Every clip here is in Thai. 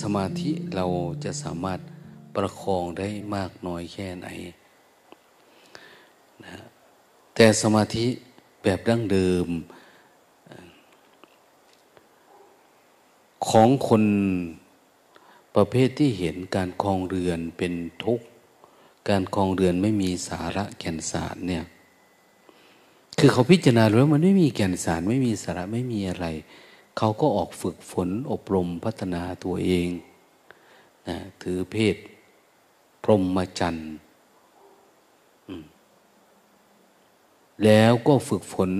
สมาธิเราจะสามารถประคองได้มากน้อยแค่ไหนนะแต่สมาธิแบบดั้งเดิม ของคนประเภทที่เห็นการคลองเรือนเป็นทุกข์ การคลองเรือนไม่มีสาระแก่นสารเนี่ยคือเขาพิจารณาแล้วมันไม่มีแก่นสารไม่มีสาระไม่มีอะไร เขาก็ออกฝึกฝนอบรมพัฒนาตัวเองนะถือเพศ พรหมจรรย์แล้วก็ฝึกฝน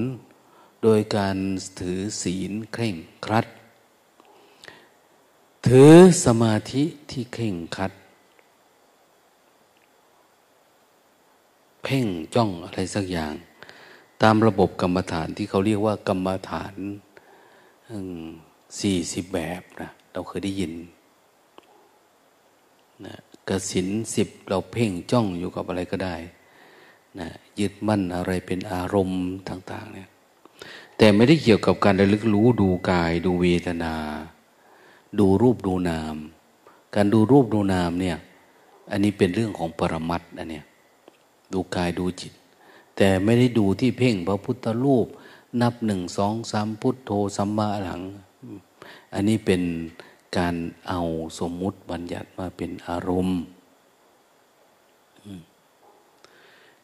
โดยการถือศีลเคร่งครัด ถือสมาธิที่เคร่งครัด เพ่งจ้องอะไรสักอย่าง ตามระบบกรรมฐานที่เขาเรียกว่ากรรมฐาน สี่สิบแบบนะเราเคยได้ยินนะกสินสิบเราเพ่งจ้องอยู่กับอะไรก็ได้นะยึดมั่นอะไรเป็นอารมณ์ต่าง ๆ เนี่ย แต่ไม่ได้เกี่ยวกับการระลึกรู้ดูกาย ดูเวทนา ดูรูปดูนาม การดูรูปดูนามเนี่ย อันนี้เป็นเรื่องของปรมัตอันเนี้ยดูกายดูจิต แต่ไม่ได้ดูที่เพ่งพระพุทธรูป นับหนึ่งสองสามพุทโธสัมมาหลัง อันนี้เป็นการเอาสมมุติบัญญัติมาเป็นอารมณ์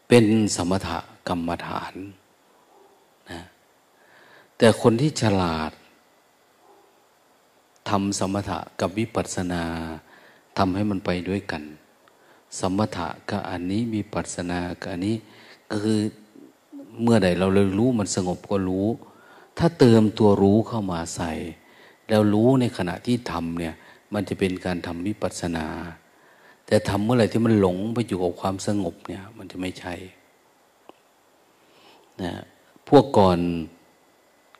เป็นสมถกรรมฐานนะแต่คนที่ฉลาดทำสมถะกับวิปัสสนาทำให้มันไปด้วยกัน สมถะกับอันนี้มีปัสสนากับอันนี้ก็คือ เมื่อใดเราเลยรู้มันสงบก็รู้ ถ้าเติมตัวรู้เข้ามาใส่ แล้วรู้ในขณะที่ทำเนี่ย มันจะเป็นการทำวิปัสสนา แต่ทำเมื่อไหร่ที่มันหลงไปอยู่กับความสงบเนี่ย มันจะไม่ใช่นะพวกก่อน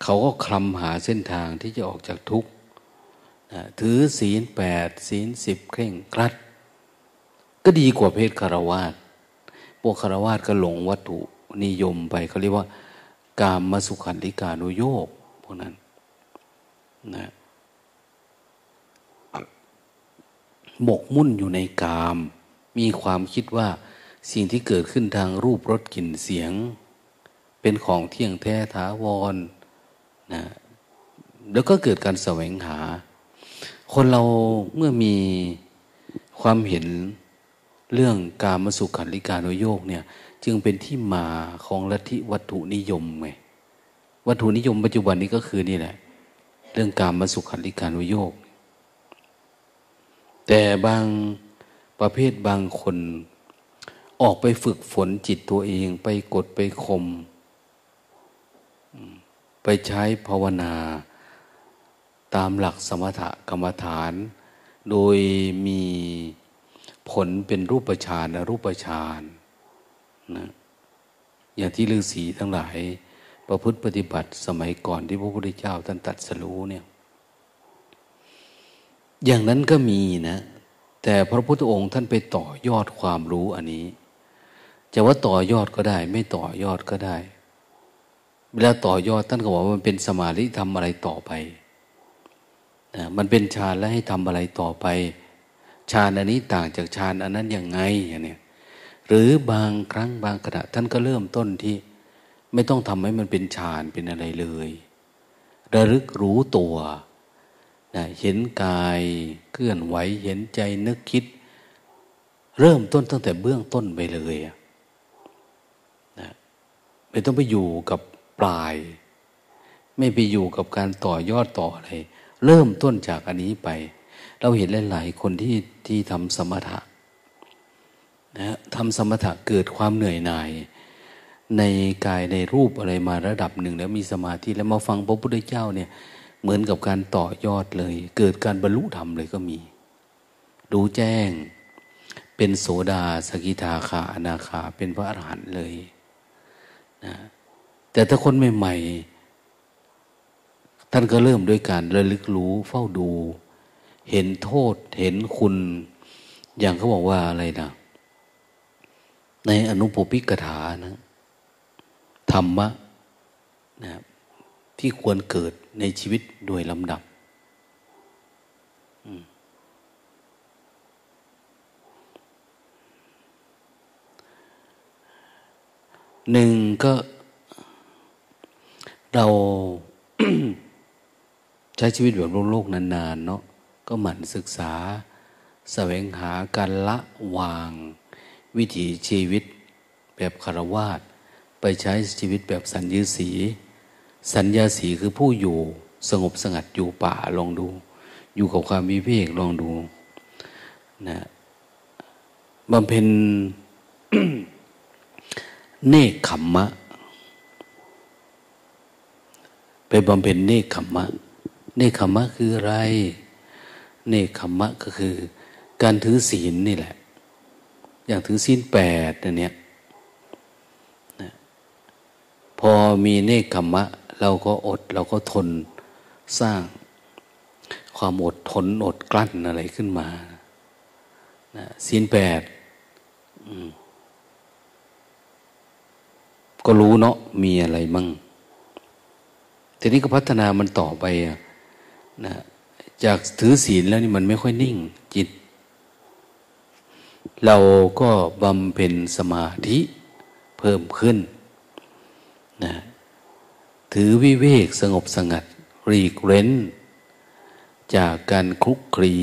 เขาก็คลำหาเส้นทางที่จะออกจากทุกข์นะถือศีลแปดศีลสิบเคร่งครัด ก็ดีกว่าเพศคารวาสพวกคารวาสก็หลงวัตถุ นิยมไปเขาเรียกว่า กามมาสุขันธิการุโยกพวกนั้นนะหมกมุ่นอยู่ในกาม มีความคิดว่าสิ่งที่เกิดขึ้นทางรูปรสกลิ่นเสียง เป็นของเที่ยงแท้ถาวรนะแล้วก็เกิดการแสวงหา คนเราเมื่อมีความเห็นเรื่องการมาสุขันลิการโยกเนี่ย จึงเป็นที่มาของลัทธิวัตถุนิยมไงวัตถุนิยมปัจจุบันนี้ก็คือนี่แหละ เรื่องการมสุขันลิการโยก แต่บางประเภทบางคน ออกไปฝึกฝนจิตตัวเองไปกดไปคม ไปใช้ภาวนา ตามหลักสมถกรรมฐาน โดยมีผลเป็นรูปฌานรูปฌาน นะอย่างที่ฤาษีทั้งหลาย ประพฤติปฏิบัติสมัยก่อนที่พระพุทธเจ้าท่านตัดสรู้เนี่ยอย่างนั้นก็มีนะ แต่พระพุทธองค์ท่านไปต่อยอดความรู้อันนี้ จะว่าต่อยอดก็ได้ ไม่ต่อยอดก็ได้ เวลาต่อยอดท่านก็บอกว่ามันเป็นสมาธิทำอะไรต่อไปนะมันเป็นฌานแล้วให้ทำอะไรต่อไปฌานอันนี้ต่างจากฌานอันนั้นยังไงอย่างนี้ หรือบางครั้งบางขณะท่านก็เริ่มต้นที่ ไม่ต้องทำให้มันเป็นฌานเป็นอะไรเลย ระลึกรู้ตัวนะเห็นกายเคลื่อนไหวเห็นใจนึกคิด เริ่มต้นตั้งแต่เบื้องต้นไปเลยนะไม่ต้องไปอยู่กับปลาย ไม่ไปอยู่กับการต่อยอดต่ออะไร เริ่มต้นจากอันนี้ไป เราเห็นหลาย ๆ คนที่ที่ทำสมถะ นะทำสมถะเกิดความเหนื่อยหน่าย ในกายในรูปอะไรมาระดับหนึ่ง แล้วมีสมาธิแล้วมาฟังพระพุทธเจ้าเนี่ยเหมือนกับการต่อยอดเลย เกิดการบรรลุธรรมเลยก็มีรู้แจ้ง เป็นโสดาสกิทาคาอนาคาเป็นพระอรหันต์เลยนะแต่ถ้าคนใหม่ๆท่านก็เริ่มด้วยการระลึกรู้เฝ้าดู เห็นโทษเห็นคุณ อย่างเขาบอกว่าอะไรนะ ในอนุปปิกถานะธรรมะนะที่ควรเกิดในชีวิตโดยลำดับ หนึ่งก็เราใช้ชีวิตแบบโลกนานๆเนาะก็หมั่นศึกษาแสวงหาการละวาง วิถีชีวิตแบบคารวาสไปใช้ชีวิตแบบสัญญาสี สัญญาสีคือผู้อยู่สงบสงัดอยู่ป่าลองดู อยู่กับความมีเพกลองดูนะบำเพ็ญเนคขมมะ ไปบำเพ็ญเนคขมมะ เนคขมมะคืออะไร เนคขมมะก็คือ การถือศีลนี่แหละ อย่างถือศีลแปดอันเนี่ยพอมีเนคขมมะ เราก็อดเราก็ทนสร้างความอดทนอดกลั้นอะไรขึ้นมาศีลแปดก็รู้เนาะมีอะไรมั่ง ทีนี้ก็พัฒนามันต่อไปนะจากถือศีลแล้วนี่มันไม่ค่อยนิ่ง จิต เราก็บำเพ็ญสมาธิเพิ่มขึ้นนะถือวิเวกสงบสงัดรีกเร้น จากการคลุกคลี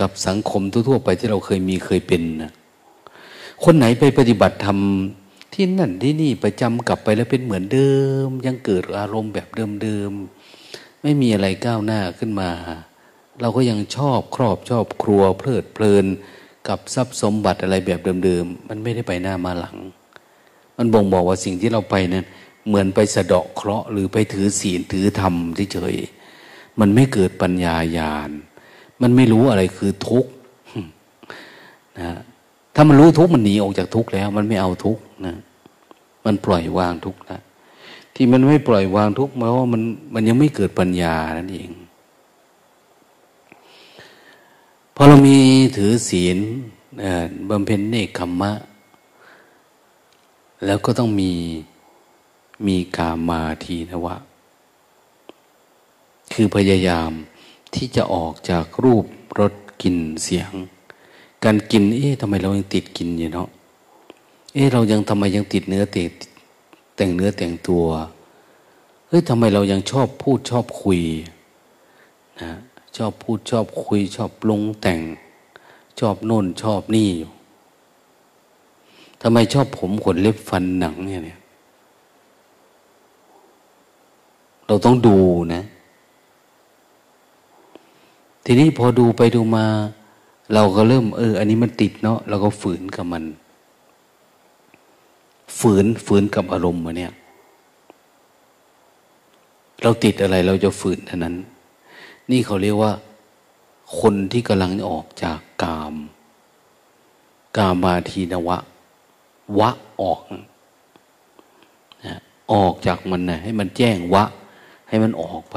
กับสังคมทั่วๆไปที่เราเคยมีเคยเป็นนะคนไหนไปปฏิบัติธรรมที่นั่นที่นี่ประจำกลับไปแล้วเป็นเหมือนเดิม ยังเกิดอารมณ์แบบเดิมๆ ไม่มีอะไรก้าวหน้าขึ้นมา เราก็ยังชอบครอบชอบครัวเพลิดเพลิน กับทรัพย์สมบัติอะไรแบบเดิมๆ มันไม่ได้ไปหน้ามาหลัง มันบ่งบอกว่าสิ่งที่เราไปนั้นเหมือนไปสะเดาะเคราะห์หรือไปถือศีลถือธรรมเฉยมันไม่เกิดปัญญาญาณ มันไม่รู้อะไรคือทุกข์นะถ้ามันรู้ทุกข์มันหนีออกจากทุกข์แล้ว มันไม่เอาทุกข์นะ มันปล่อยวางทุกข์แล้วที่มันไม่ปล่อยวางทุกข์เพราะว่ามันมันยังไม่เกิดปัญญานั่นเอง พอเรามีถือศีลบำเพ็ญเนคขมมะ แล้วก็ต้องมีมีกามาทีนวะ คือพยายามที่จะออกจากรูปรสกลิ่นเสียง การกิน เอ๊ะทำไมเรายังติดกินอยู่เนาะเอ๊ะเรายังทำไมยังติดเนื้อติดแต่งเนื้อแต่งตัวเฮ้ยทำไมเรายังชอบพูดชอบคุยนะ ชอบพูดชอบคุยชอบลงแต่ง ชอบโน่นชอบนี่อยู่ทำไมชอบผมขนเล็บฟันหนังเนี่ย เราต้องดูนะ ทีนี้พอดูไปดูมา เราก็เริ่ม เออ อันนี้มันติดเนาะเราก็ฝืนกับมัน ฝืนฝืนกับอารมณ์มาเนี่ย เราติดอะไรเราจะฝืนเท่านั้น นี่เขาเรียกว่า คนที่กำลังออกจากกาม กามาทีนวะ วะออกนะออกจากมันนะให้มันแจ้งวะ ให้มันออกไป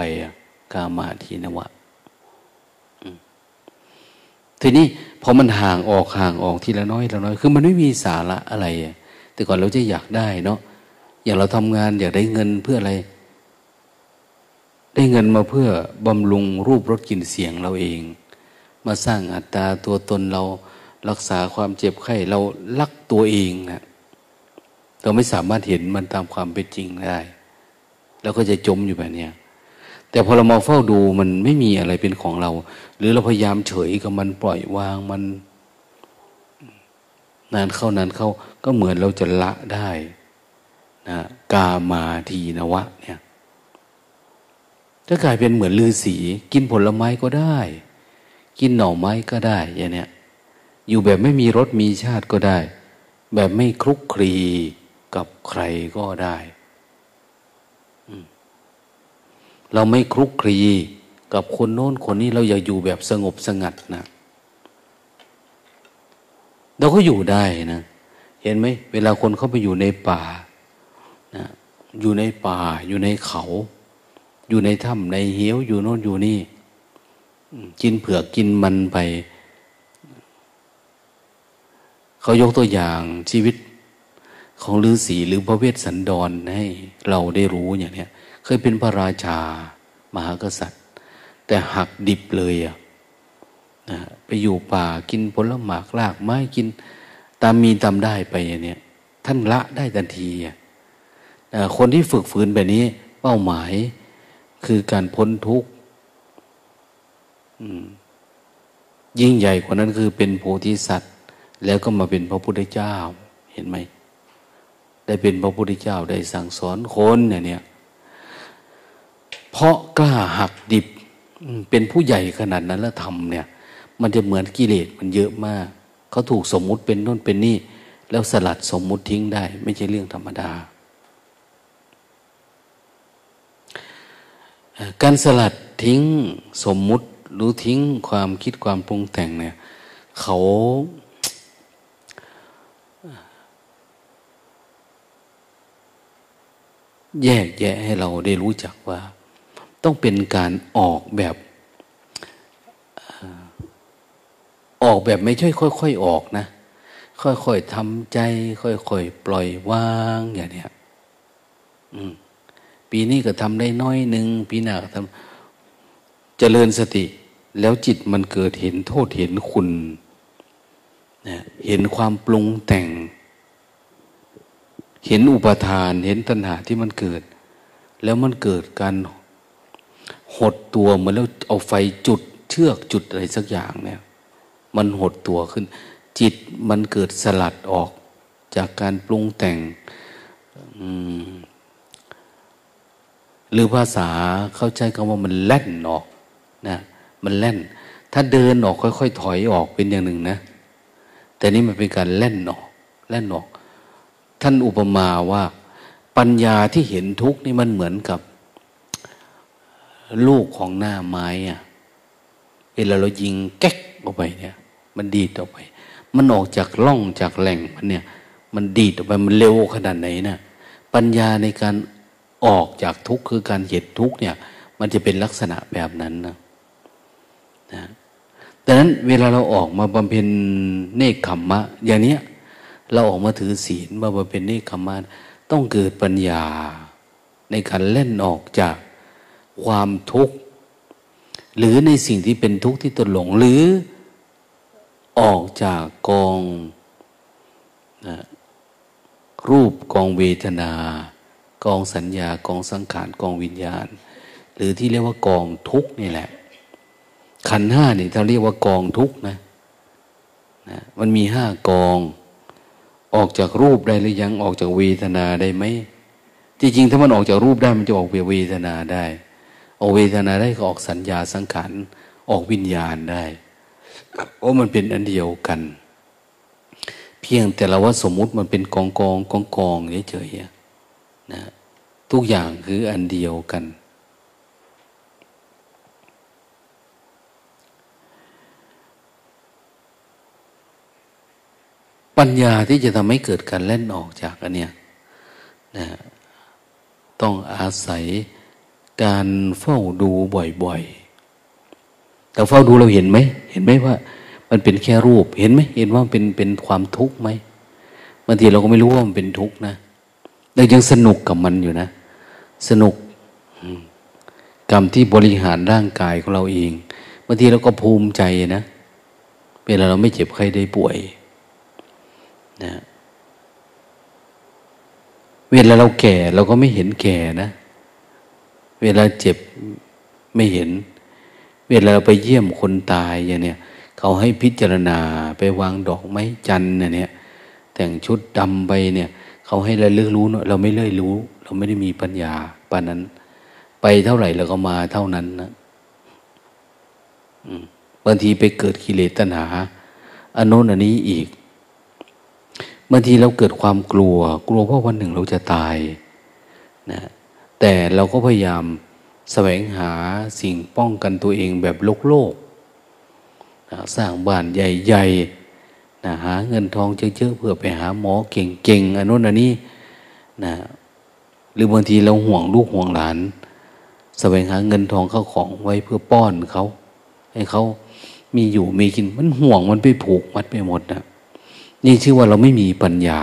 กามาทีนวะทีนี้พอมันห่างออกห่างออกทีละน้อยละน้อย คือมันไม่มีสาระอะไร แต่ก่อนเราจะอยากได้เนาะอย่างเราทำงานอยากได้เงินเพื่ออะไร ได้เงินมาเพื่อบำรุงรูปรสกลิ่นเสียงเราเอง มาสร้างอัตตาตัวตนเรารักษาความเจ็บไข้เราลักตัวเองนะเราไม่สามารถเห็นมันตามความเป็นจริงได้ แล้วก็จะจมอยู่แบบนี้แต่พอเรามาเฝ้าดูมันไม่มีอะไรเป็นของเรา หรือเราพยายามเฉยกับมันปล่อยวางมัน นานเข้านานเข้าก็เหมือนเราจะละได้นะกามาทีนวะเนี่ย ก็กลายเป็นเหมือนลือสีกินผลไม้ก็ได้ กินหน่อไม้ก็ได้อย่างเนี้ยอยู่แบบไม่มีรสมีชาติก็ได้ แบบไม่คลุกคลีกับใครก็ได้เราไม่คลุกคลีกับคนโน้นคนนี้เราอยากอยู่แบบสงบสงัดนะเราก็อยู่ได้นะเห็นไหมเวลาคนเข้าไปอยู่ในป่านะอยู่ในป่าอยู่ในเขา อยู่ในถ้ำในเหวอยู่โน่นอยู่นี่กินเผือกกินมันไป เขายกตัวอย่างชีวิตของฤาษีหรือพระเวสสันดรให้เราได้รู้อย่างนี้เคยเป็นพระราชามหากษัตริย์ แต่หักดิบเลยอะนะไปอยู่ป่ากินผลหมากลากไม้กินตามมีตามได้ไปอย่างนี้ท่านละได้ทันทีคนที่ฝึกฝืนแบบนี้ เป้าหมาย คือการพ้นทุกข์ยิ่งใหญ่กว่านั้นคือเป็นโพธิสัตว์ แล้วก็มาเป็นพระพุทธเจ้า เห็นไหม ได้เป็นพระพุทธเจ้าได้สั่งสอนคนเนี่ย เพราะกล้าหักดิบ เป็นผู้ใหญ่ขนาดนั้นแล้วทำเนี่ย มันจะเหมือนกิเลสมันเยอะมาก เขาถูกสมมุติเป็นน่นเป็นนี่ แล้วสลัดสมมุติทิ้งได้ ไม่ใช่เรื่องธรรมดา การสลัดทิ้งสมมุติรู้ทิ้งความคิดความปรุงแต่งเนี่ย เขาแยกแยะให้เราได้รู้จักว่า ต้องเป็นการออกแบบออกแบบไม่ใช่ค่อย ๆ ออกนะ ค่อย ๆทำใจ ค่อย ๆ ปล่อยวางอย่างเนี้ย อืม ปีนี้ก็ทำได้น้อยหนึ่งปีหน้าก็ทำเจริญสติ แล้วจิตมันเกิดเห็นโทษเห็นคุณนะเห็นความปรุงแต่ง เห็นอุปทาน เห็นตัณหาที่มันเกิด แล้วมันเกิดการหดตัวเหมือนแล้วเอาไฟจุดเชือกจุดอะไรสักอย่างเนี่ย มันหดตัวขึ้น จิตมันเกิดสลัดออกจากการปรุงแต่ง หรือภาษาเข้าใจคำว่ามันแล่นออกนะมันแล่น ถ้าเดินออกค่อยๆถอยออกเป็นอย่างหนึ่งนะ แต่นี่มันเป็นการแล่นออกแล่นออก ท่านอุปมาว่า ปัญญาที่เห็นทุกข์นี่มันเหมือนกับ ลูกของหน้าไม้อะเวลาเรายิงแก๊กออกไปเนี่ย มันดีดออกไป มันออกจากล่องจากแหล่งมันเนี่ย มันดีดออกไปมันเร็วขนาดไหนน่ะปัญญาในการ ออกจากทุกข์คือการเห็นทุกข์เนี่ย มันจะเป็นลักษณะแบบนั้นนะนะดังนั้นเวลาเราออกมาบำเพ็ญเนคขมมะ อย่างเนี้ยเราออกมาถือศีลมาบำเพ็ญเนคขมมะต้องเกิดปัญญาในการเล่นออกจากความทุกข์ หรือในสิ่งที่เป็นทุกข์ที่ตนหลงหรือออกจากกองนะรูปกองเวทนา กองสัญญากองสังขารกองวิญญาณ หรือที่เรียกว่ากองทุกนี่แหละ ขันห้านี่เราเรียกว่ากองทุกนะนะมันมีห้ากอง ออกจากรูปได้หรือยังออกจากเวทนาได้ไหมจริงๆถ้ามันออกจากรูปได้มันจะออกเวทนาได้ออกเวทนาได้ก็ออกสัญญาสังขารออกวิญญาณได้เพราะมันเป็นอันเดียวกัน เพียงแต่เราว่าสมมุติมันเป็นกองกองกองกองเฉยๆ นะทุกอย่างคืออันเดียวกัน ปัญญาที่จะทำให้เกิดการเล่นออกจากอันเนี้ยนะต้องอาศัยการเฝ้าดูบ่อยๆ แต่เฝ้าดูเราเห็นไหม เห็นไหมว่า มันเป็นแค่รูป เห็นไหม เห็นว่าเป็นเป็นความทุกข์ไหมบางทีเราก็ไม่รู้ว่ามันเป็นทุกข์นะ เรายังสนุกกับมันอยู่นะ สนุกกรรมที่บริหารร่างกายของเราเองบางทีเราก็ภูมิใจนะเวลาเราไม่เจ็บใครได้ป่วยนะเวลาเราแก่เราก็ไม่เห็นแก่นะ เวลาเจ็บไม่เห็น เวลาเราไปเยี่ยมคนตายอย่างเนี้ยเขาให้พิจารณาไปวางดอกไม้จันเนี่ย แต่งชุดดำไปเนี่ย เขาให้เราเลือกรู้เนาะเราไม่เลื่อยรู้ เราไม่ได้มีปัญญาปานนั้น ไปเท่าไหร่เราก็มาเท่านั้นนะบางทีไปเกิดกิเลสตัณหาอันโน้นอันนี้อีกบางทีเราเกิดความกลัว กลัวว่าวันหนึ่งเราจะตายนะแต่เราก็พยายามแสวงหาสิ่งป้องกันตัวเองแบบโลกโลก สร้างบ้านใหญ่ๆ นะหาเงินทองเยอะๆเพื่อไปหาหมอเก่งๆอันนู้นอันนี้นะหรือบางทีเราห่วงลูกห่วงหลานแสวงหาเงินทองเข้าของไว้เพื่อป้อนเขาให้เขามีอยู่มีกินมันห่วงมันไปผูกมัดไปหมดนะนี่ชื่อว่าเราไม่มีปัญญา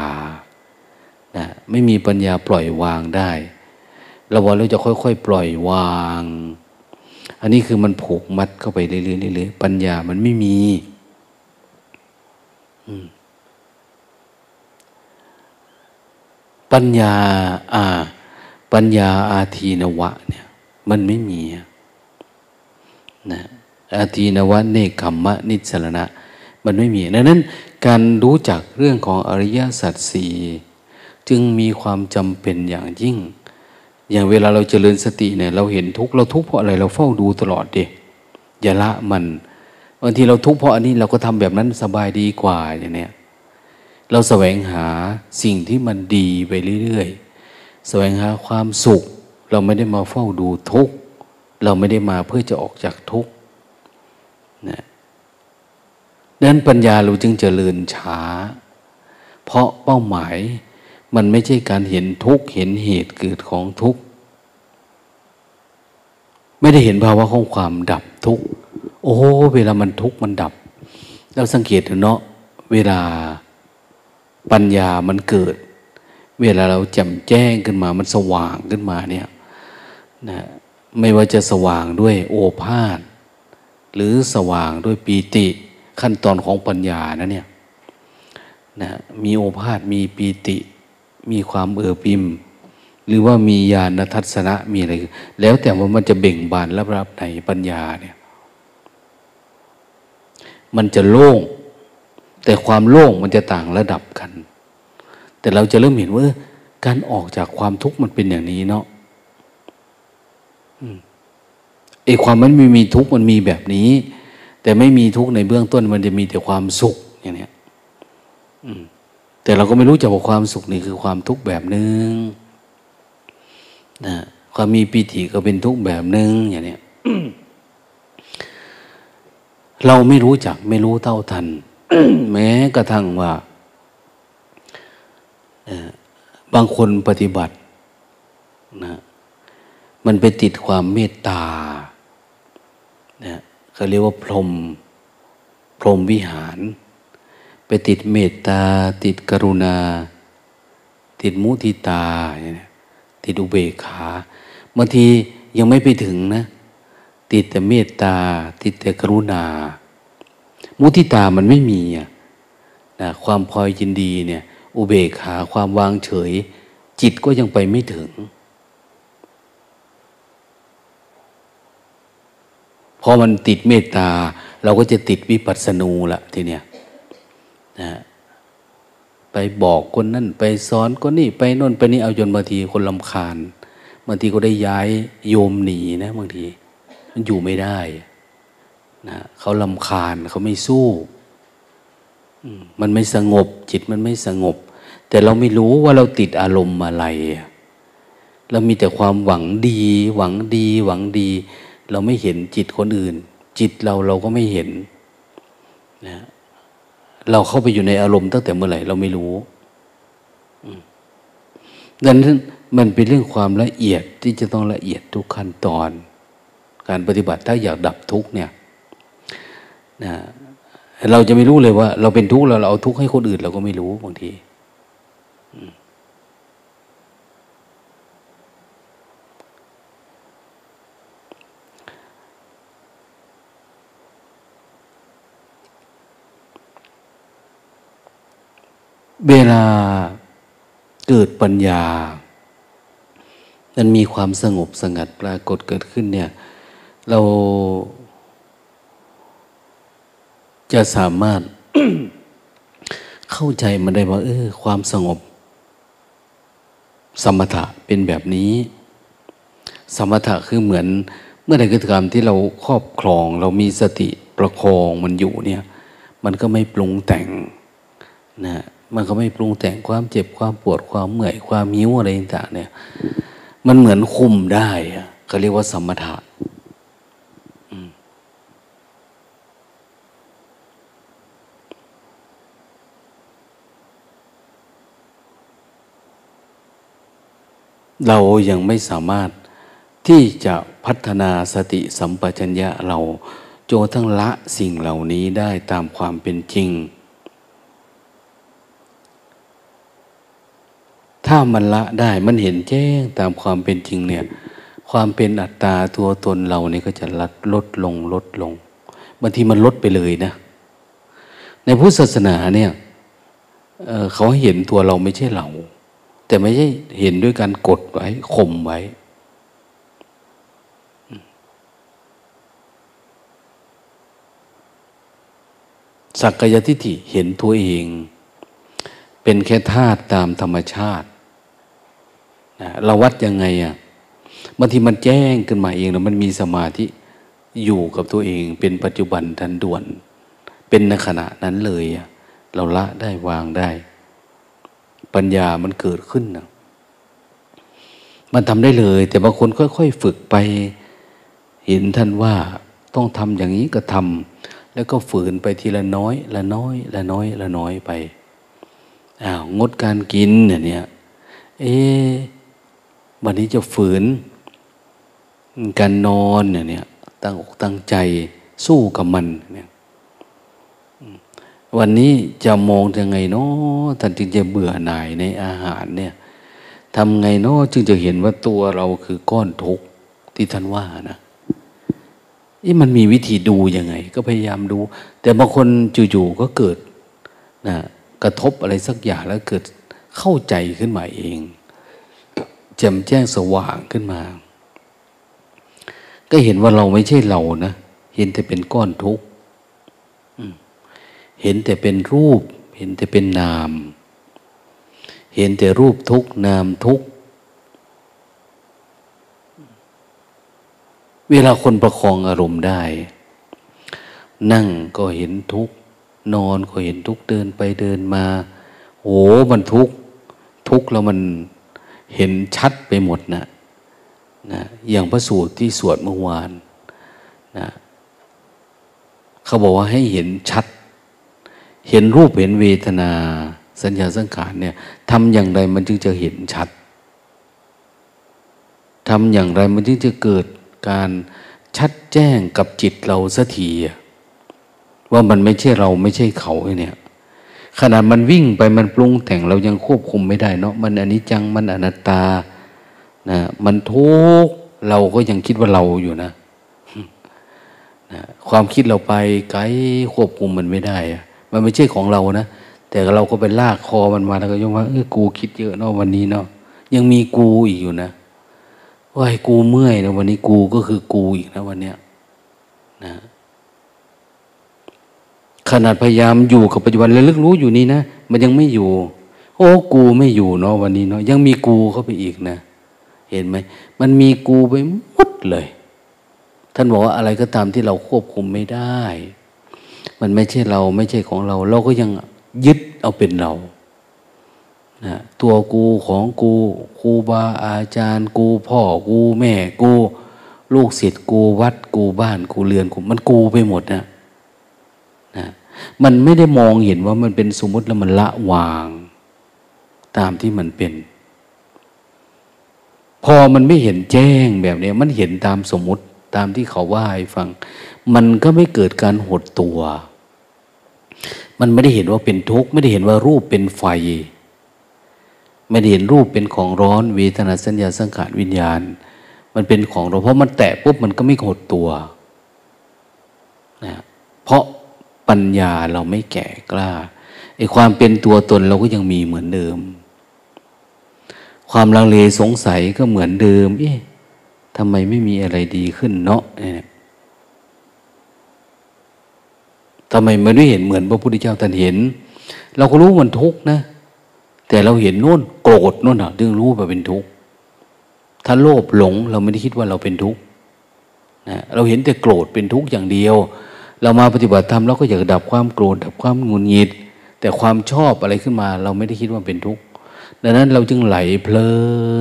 นะไม่มีปัญญาปล่อยวางได้เราว่าเราจะค่อยๆ ปล่อยวาง อันนี้คือมันผูกมัดเข้าไปเรื่อยๆปัญญามันไม่มี ปัญญาอาปัญญาอาทีนวะ เนี่ย มันไม่มีนะอาทีนวะเนคขมมะ นิสรณะ มันไม่มีดังนั้น การรู้จักเรื่องของอริยสัจสี่จึงมีความจำเป็นอย่างยิ่ง อย่างเวลาเราเจริญสติเนี่ย เราเห็นทุกข์เราทุกข์เพราะอะไร เราเฝ้าดูตลอดดิอย่าละมันางทีเราทุกข์เพราะอันนี้เราก็ทำแบบนั้นสบายดีกว่าอย่างเนี้ยเราแสวงหาสิ่งที่มันดีไปเรื่อยๆแสวงหาความสุข เราไม่ได้มาเฝ้าดูทุกข์เราไม่ได้มาเพื่อจะออกจากทุกข์นะดังนั้นปัญญาเราจึงเจริญช้า เพราะเป้าหมายมันไม่ใช่การเห็นทุกข์เห็นเหตุเกิดของทุกข์ไม่ได้เห็นภาวะของความดับทุกข์ โอ้ เวลามันทุกข์มันดับ เราสังเกตเนาะเวลาปัญญามันเกิด เวลาเราแจ่มแจ้งขึ้นมามันสว่างขึ้นมาเนี่ยนะไม่ว่าจะสว่างด้วยโอภาษหรือสว่างด้วยปีติขั้นตอนของปัญญานะเนี่ยนะมีโอภาษมีปีติ มีความเอือปิมหรือว่ามีญาณทัศนะมีอะไร แล้วแต่ว่ามันจะเบ่งบานรับรับในปัญญาเนี่ย มันจะโล่ง แต่ความโล่งมันจะต่างระดับกัน แต่เราจะเริ่มเห็นว่าการออกจากความทุกข์มันเป็นอย่างนี้เนาะไอ้ความมันไม่มีทุกข์มันมีแบบนี้ แต่ไม่มีทุกข์ในเบื้องต้น มันจะมีแต่ความสุขอย่างเนี้ยแต่เราก็ไม่รู้จักว่าความสุขนี่คือความทุกข์แบบหนึง่งนะความมีปีติก็เป็นทุกข์แบบหนึง่งอย่างเนี้ย เราไม่รู้จักไม่รู้เท่าทัน แม้กระทั่งว่า บางคนปฏิบัตินะมันไปติดความเมตตานะเขาเรียกว่าพรหมพรหมวิหาร ไปติดเมตตา ติดกรุณา ติดมุทิตา ติดอุเบกขาบางทียังไม่ไปถึงนะ ติดแต่เมตตา ติดแต่กรุณา มุทิตามันไม่มีนะความพอยินดีเนี่ย อุเบกขาความวางเฉย จิตก็ยังไปไม่ถึง พอมันติดเมตตา เราก็จะติดวิปัสสนูละทีเนี้ยนะไปบอกคนนั่นไปสอนคนนี่ไปน่นไปนี่เอาจนบางทีคนลำคาญบางทีก็ได้ย้ายโยมหนีนะบางที มันอยู่ไม่ได้นะเขาลำคาญเขาไม่สู้มันไม่สงบ จิตมันไม่สงบ แต่เราไม่รู้ว่าเราติดอารมณ์อะไร เรามีแต่ความหวังดี หวังดี หวังดี เราไม่เห็นจิตคนอื่น จิตเราเราก็ไม่เห็นนะเราเข้าไปอยู่ในอารมณ์ตั้งแต่เมื่อไหร่เราไม่รู้ดังนั้นมันเป็นเรื่องความละเอียดที่จะต้องละเอียดทุกขั้นตอน การปฏิบัติถ้าอยากดับทุกเนี่ยนะเราจะไม่รู้เลยว่า เราเป็นทุกข์เราเราเอาทุกข์ให้คนอื่น เราก็ไม่รู้บางทีเวลาเกิดปัญญา มันมีความสงบสงัดปรากฏเกิดขึ้นเนี่ย เราจะสามารถเข้าใจมันได้ว่า เออ ความสงบ สมถะเป็นแบบนี้ สมถะคือเหมือน เมื่อใดก็ตามที่เราครอบครอง เรามีสติประคองมันอยู่เนี่ย มันก็ไม่ปรุงแต่งนะมันก็ไม่ปรุงแต่งความเจ็บความปวดความเมื่อยความมิ้วอะไรต่างเนี่ย มันเหมือนคุมได้เขาเรียกว่าสมถะ เรายังไม่สามารถที่จะพัฒนาสติสัมปชัญญะเราโจทั้งละสิ่งเหล่านี้ได้ตามความเป็นจริง ถ้ามันละได้มันเห็นแจ้งตามความเป็นจริงเนี่ย ความเป็นอัตตาตัวตนเรานี่ก็จะลดลดลงลดลงบางทีมันลดไปเลยนะ ในพุทธศาสนาเนี่ยเเขาเห็นตัวเราไม่ใช่เรา แต่ไม่ใช่เห็นด้วยการกดไว้ข่มไว้ สักกายทิฏฐิเห็นตัวเอง เป็นแค่ธาตุตามธรรมชาตินะเราวัดยังไงอะ่ะบางทีมันแจ้งขึ้นมาเองแล้วมันมีสมาธิอยู่กับตัวเอง เป็นปัจจุบันทันด่วน เป็นในขณะนั้นเลย เราละได้วางได้ ปัญญามันเกิดขึ้นนะมันทำได้เลย แต่บางคนค่อย ๆ ฝึกไป เห็นท่านว่าต้องทำอย่างนี้ก็ทำแล้วก็ฝืนไปทีละน้อย ละน้อย ละน้อย ละน้อยไปอ้าวงดการกินเนี่ยเอ๊วันนี้จะฝืน การนอนเนี่ยตั้งอกตั้งใจสู้กับมันเนี่ย วันนี้จะมองยังไงเนาะท่านจึงจะเบื่อหน่ายในอาหารเนี่ยทำไงเนาะจึงจะเห็นว่าตัวเราคือก้อนทุกข์ที่ท่านว่านะนี่มันมีวิธีดูยังไง ก็พยายามดู แต่บางคนจู่ๆก็เกิดนะกระทบอะไรสักอย่างแล้วเกิดเข้าใจขึ้นมาเองแจ่มแจ้งสว่างขึ้นมา ก็เห็นว่าเราไม่ใช่เรานะ เห็นแต่เป็นก้อนทุกข์ เห็นแต่เป็นรูป เห็นแต่เป็นนาม เห็นแต่รูปทุกนามทุกเวลาคนประคองอารมณ์ได้ นั่งก็เห็นทุกนอนก็เห็นทุกเดินไปเดินมาโอ้มันทุกทุกแล้วมันเห็นชัดไปหมดนะนะอย่างพระสูตรที่สวดเมื่อวานนะเขาบอกว่าให้เห็นชัด เห็นรูปเห็นเวทนา สัญญาสังขารเนี่ยทำอย่างไรมันจึงจะเห็นชัดทำอย่างไรมันจึงจะเกิดการชัดแจ้งกับจิตเราสักทีว่ามันไม่ใช่เราไม่ใช่เขาเนี่ย ขนาดมันวิ่งไปมันปรุงแต่งเรายังควบคุมไม่ได้เนาะมันอนิจจังมันอนัตตานะมันทุกข์เราก็ยังคิดว่าเราอยู่นะนะ ความคิดเราไปไกลควบคุมมันไม่ได้อะ มันไม่ใช่ของเรานะ แต่เราก็ไปลากคอมันมาแล้วก็ยกว่าเออกูคิดเยอะเนาะวันนี้เนาะยังมีกูอีกอยู่นะว่าให้กูเมื่อยนะวันนี้กูก็คือกูอีกนะวันเนี้ยนะขนาดพยายามอยู่กับปัจจุบันและลึกรู้อยู่นี่นะมันยังไม่อยู่ โอ้กูไม่อยู่เนาะวันนี้เนาะยังมีกูเข้าไปอีกนะ เห็นไหมมันมีกูไปหมดเลย ท่านบอกว่าอะไรก็ตามที่เราควบคุมไม่ได้ มันไม่ใช่เราไม่ใช่ของเรา เราก็ยังยึดเอาเป็นเรานะตัวกูของกูครูบาอาจารย์กูพ่อกูแม่กู ลูกศิษย์กูวัดกูบ้านกูเรือนกูมันกูไปหมดนะนะมันไม่ได้มองเห็นว่ามันเป็นสมมติแล้วมันละวาง ตามที่มันเป็น พอมันไม่เห็นแจ้งแบบนี้มันเห็นตามสมมติตามที่เขาว่าให้ฟัง มันก็ไม่เกิดการหดตัว มันไม่ได้เห็นว่าเป็นทุกข์ไม่ได้เห็นว่ารูปเป็นไฟ ไม่ได้เห็นรูปเป็นของร้อนเวทนาสัญญาสังขารวิญญาณ มันเป็นของเราเพราะมันแตะปุ๊บมันก็ไม่หดตัวนะเพราะปัญญาเราไม่แก่กล้าไอ้ความเป็นตัวตนเราก็ยังมีเหมือนเดิม ความลังเลสงสัยก็เหมือนเดิม เอ๊ะทำไมไม่มีอะไรดีขึ้นเนาะเนี่ย ทำไมมันไม่เห็นเหมือนพระพุทธเจ้าท่านเห็น เราก็รู้มันทุกข์นะ แต่เราเห็นโน่นโกรธโน่นอะดึงรู้ว่าเป็นทุกข์ถ้าโลภหลง เราไม่ได้คิดว่าเราเป็นทุกข์นะเราเห็นแต่โกรธเป็นทุกข์อย่างเดียว เรามาปฏิบัติธรรมเราก็อยากดับความโกรธดับความงุนงิด แต่ความชอบอะไรขึ้นมา เราไม่ได้คิดว่าเป็นทุกข์ดังนั้นเราจึงไหลเพลิ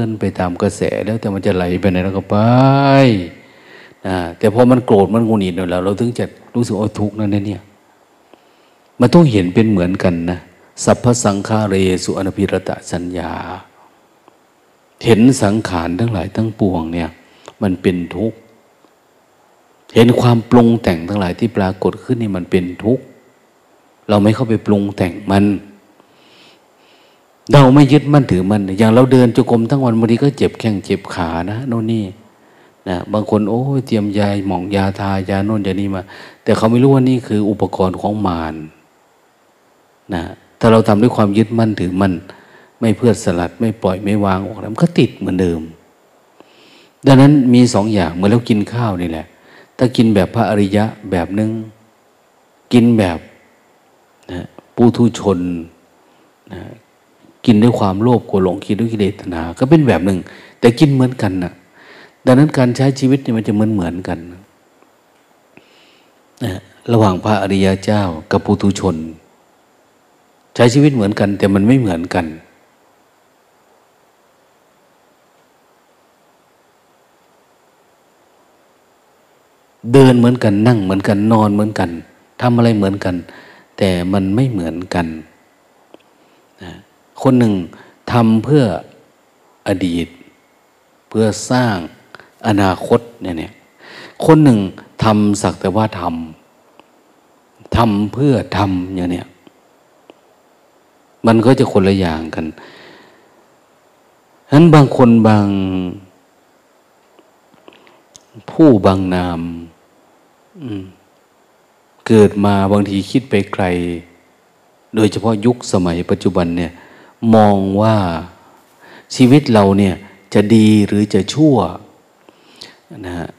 นไปตามกระแสแล้วแต่มันจะไหลไปไหนเราก็ไปนะแต่พอมันโกรธมันงุนงิดเราเราถึงจะรู้สึกว่าทุกข์นั่นเนี่ย มันต้องเห็นเป็นเหมือนกันนะสัพพสังขาเรสุอนุพิรตะสัญญา เห็นสังขารทั้งหลายทั้งปวงเนี่ย มันเป็นทุกข์ เห็นความปรุงแต่งทั้งหลายที่ปรากฏขึ้นนี่มันเป็นทุกข์ เราไม่เข้าไปปรุงแต่งมัน เราไม่ยึดมั่นถือมัน อย่างเราเดินจุกรมทั้งวันบางทีก็เจ็บแข้งเจ็บขานะโน่นนี่นะบางคนโอ้เตรียมยาหมองยาทายาโน่นยานี่มา แต่เขาไม่รู้ว่านี่คืออุปกรณ์ของมาร นะถ้าเราทำด้วยความยึดมั่นถือมันไม่เพื่อสลัดไม่ปล่อยไม่วางออกแล้วมันก็ติดเหมือนเดิม ดังนั้นมีสองอย่างเมื่อเรากินข้าวนี่แหละ ถ้ากินแบบพระอริยะแบบนึง กินแบบนะปุถุชนนะกินด้วยความโลภโกรธหลงคิดด้วยกิเลสนา ก็เป็นแบบหนึ่ง แต่กินเหมือนกันนะดังนั้นการใช้ชีวิตเนี่ยมันจะเหมือนเหมือนกันนะระหว่างพระอริยเจ้ากับปุถุชน ใช้ชีวิตเหมือนกัน แต่มันไม่เหมือนกัน เดินเหมือนกันนั่งเหมือนกันนอนเหมือนกันทำอะไรเหมือนกัน แต่มันไม่เหมือนกันนะคนหนึ่งทำเพื่ออดีต เพื่อสร้างอนาคตเนี่ยคนหนึ่งทำสักแต่ว่าทำทำเพื่อทำอย่างเนี้ย มันก็จะคนละอย่างกันฉะนั้นบางคนบาง ผู้บางนามเกิดมาบางทีคิดไปไกล โดยเฉพาะยุคสมัยปัจจุบันเนี่ย มองว่าชีวิตเราเนี่ยจะดีหรือจะชั่วนะฮะ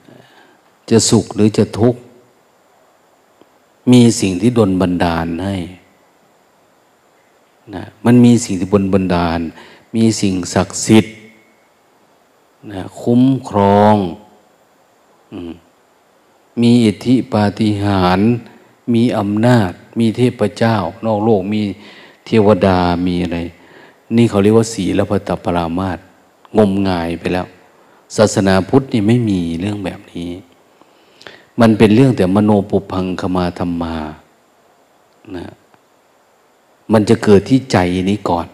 จะสุขหรือจะทุกข์ มีสิ่งที่ดลบันดาลให้ นะมันมีสิ่งที่บนบันดาล มีสิ่งศักดิ์สิทธิ์นะคุ้มครองมีอิทธิปาฏิหาริย์มีอำนาจ มีเทพเจ้า นอกโลกมีเทวดามีอะไร นี่เขาเรียกว่าสีละพตปรามาตงมงายไปแล้ว ศาสนาพุทธนี่ไม่มีเรื่องแบบนี้ มันเป็นเรื่องแต่มโนปุพังคมาธรรมานะ มันจะเกิดที่ใจนี้ก่อน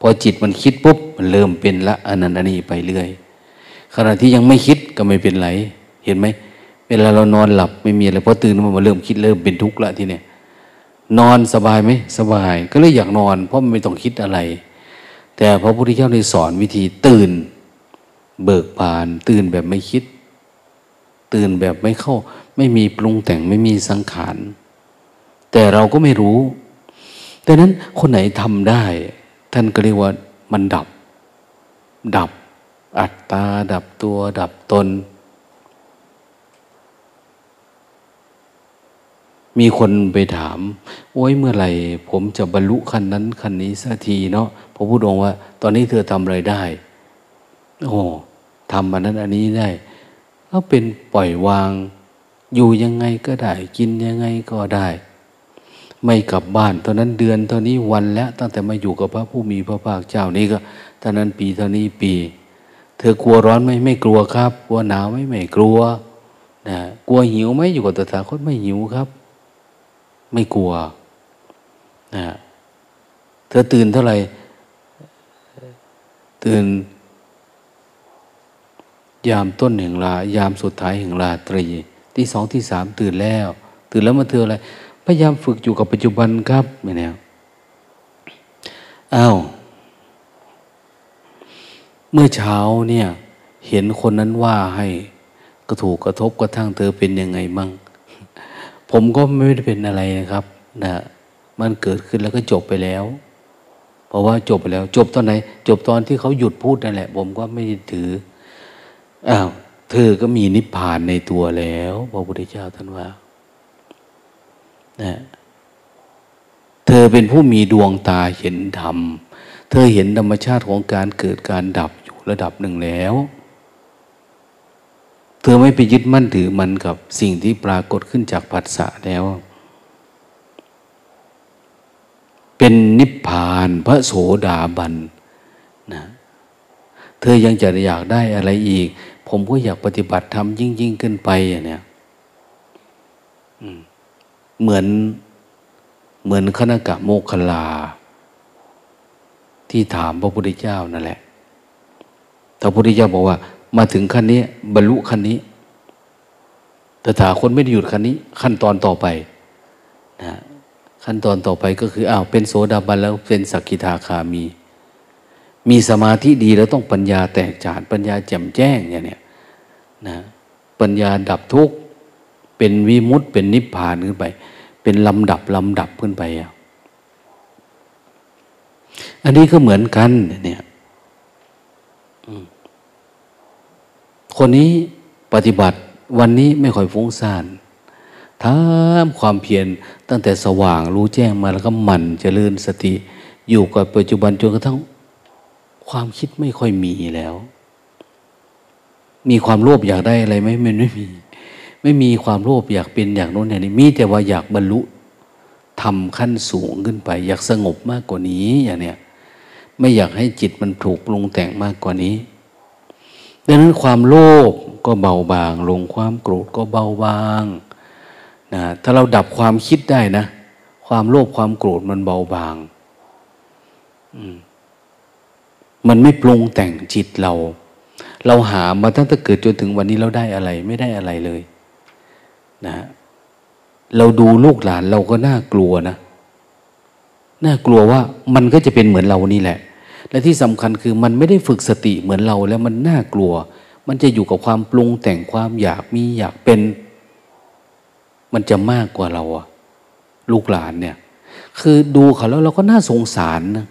พอจิตมันคิดปุ๊บมันเริ่มเป็นละอนันต์นี้ไปเรื่อย ขณะที่ยังไม่คิดก็ไม่เป็นไร เห็นไหมเวลาเรานอนหลับไม่มีอะไรพอตื่นมามาเริ่มคิดเริ่มเป็นทุกข์ละทีเนี้ยนอนสบายไหมสบาย ก็เลยอยากนอน เพราะมันไม่ต้องคิดอะไร แต่พระพุทธเจ้าได้สอนวิธีตื่น เบิกบาน ตื่นแบบไม่คิด ตื่นแบบไม่เข้า ไม่มีปรุงแต่งไม่มีสังขาร แต่เราก็ไม่รู้ ดังนั้นคนไหนทำได้ ท่านก็เรียกว่ามันดับ ดับ อัตตา ดับตัว ดับตน มีคนไปถาม โอ้ยเมื่อไหร่ ผมจะบรรลุขั้นนั้นขั้นนี้สักทีเนาะพระพุทธองค์ว่า ตอนนี้เธอทำอะไรได้ โอ้ทำอันนั้นอันนี้ได้ก็เป็นปล่อยวาง อยู่ยังไงก็ได้ กินยังไงก็ได้ ไม่กลับบ้านตอนนั้นเดือนเท่านี้วันแล้ว ตั้งแต่มาอยู่กับพระผู้มีพระภาคเจ้านี่ก็ตอนนั้นปีเท่านี้ปี เธอกลัวร้อนไหมไม่กลัวครับ กลัวหนาวไหมไม่กลัวนะกลัวหิวไหมอยู่กับตถาคตไม่หิวครับ ไม่กลัวนะเธอตื่นเท่าไหร่ตื่น ยามต้นแห่งลายามสุดท้ายแห่งลาตรี ที่สองที่สามตื่นแล้ว ตื่นแล้วมาเธออะไร พยายามฝึกอยู่กับปัจจุบันครับไม่แน่อ้าวเมื่อเช้าเนี่ย เห็นคนนั้นว่าให้กระถูกกระทบกระทั่งเธอเป็นยังไงมั่งผมก็ไม่ได้เป็นอะไรนะครับนะมันเกิดขึ้นแล้วก็จบไปแล้ว เพราะว่าจบไปแล้ว จบตอนไหน จบตอนที่เขาหยุดพูดนั่นแหละ ผมก็ไม่ถืออ้าวเธอก็มีนิพพานในตัวแล้วพระพุทธเจ้าท่านว่า นะเธอเป็นผู้มีดวงตาเห็นธรรม เธอเห็นธรรมชาติของการเกิดการดับอยู่ระดับหนึ่งแล้ว เธอไม่ไปยึดมั่นถือมันกับสิ่งที่ปรากฏขึ้นจากผัสสะแล้ว เป็นนิพพานพระโสดาบันนะเธอยังจะอยากได้อะไรอีก ผมก็อยากปฏิบัติธรรมยิ่งยิ่งขึ้นไปอะเนี่ย เหมือนเหมือนคณกะโมคลา ที่ถามพระพุทธเจ้านั่นแหละพระพุทธเจ้าบอกว่า มาถึงขั้นนี้ บรรลุขั้นนี้แต่ถาคนไม่ได้หยุดขั้นนี้ ขั้นตอนต่อไปนะขั้นตอนต่อไปก็คืออ้าวเป็นโสดาบันแล้วเป็นสักกิทาคามี มีสมาธิดีแล้วต้องปัญญาแตกฉานปัญญาแจ่มแจ้งอย่างเนี้ยนะปัญญาดับทุกข์ เป็นวิมุตเป็นนิพพานขึ้นไป เป็นลำดับลำดับขึ้นไปอะอันนี้ก็เหมือนกันเนี่ยคนนี้ปฏิบัติวันนี้ไม่ค่อยฟุ้งซ่านทำความเพียรตั้งแต่สว่างรู้แจ้งมาแล้วก็หมั่นเจริญสติ อยู่กับปัจจุบันจนกระทั่งความคิดไม่ค่อยมีแล้ว มีความโลภอยากได้อะไรไหมมันไม่มี ไม่มีความโลภอยากเป็นอย่างโน้นอย่างนี้มีแต่ว่าอยากบรรลุทำขั้นสูงขึ้นไป อยากสงบมากกว่านี้อย่างเนี้ยไม่อยากให้จิตมันถูกปรุงแต่งมากกว่านี้ ดังนั้นความโลภก็เบาบาง ลงความโกรธก็เบาบางนะถ้าเราดับความคิดได้นะ ความโลภความโกรธมันเบาบางมันไม่ปรุงแต่งจิตเรา เราหามาตั้งแต่เกิดจนถึงวันนี้เราได้อะไร ไม่ได้อะไรเลย นะเราดูลูกหลานเราก็น่ากลัวนะน่ากลัวว่ามันก็จะเป็นเหมือนเรานี่แหละ และที่สำคัญคือมันไม่ได้ฝึกสติเหมือนเราแล้วมันน่ากลัว มันจะอยู่กับความปรุงแต่งความอยากมีอยากเป็น มันจะมากกว่าเราอะลูกหลานเนี่ย คือดูเขาแล้วเราก็น่าสงสารนะ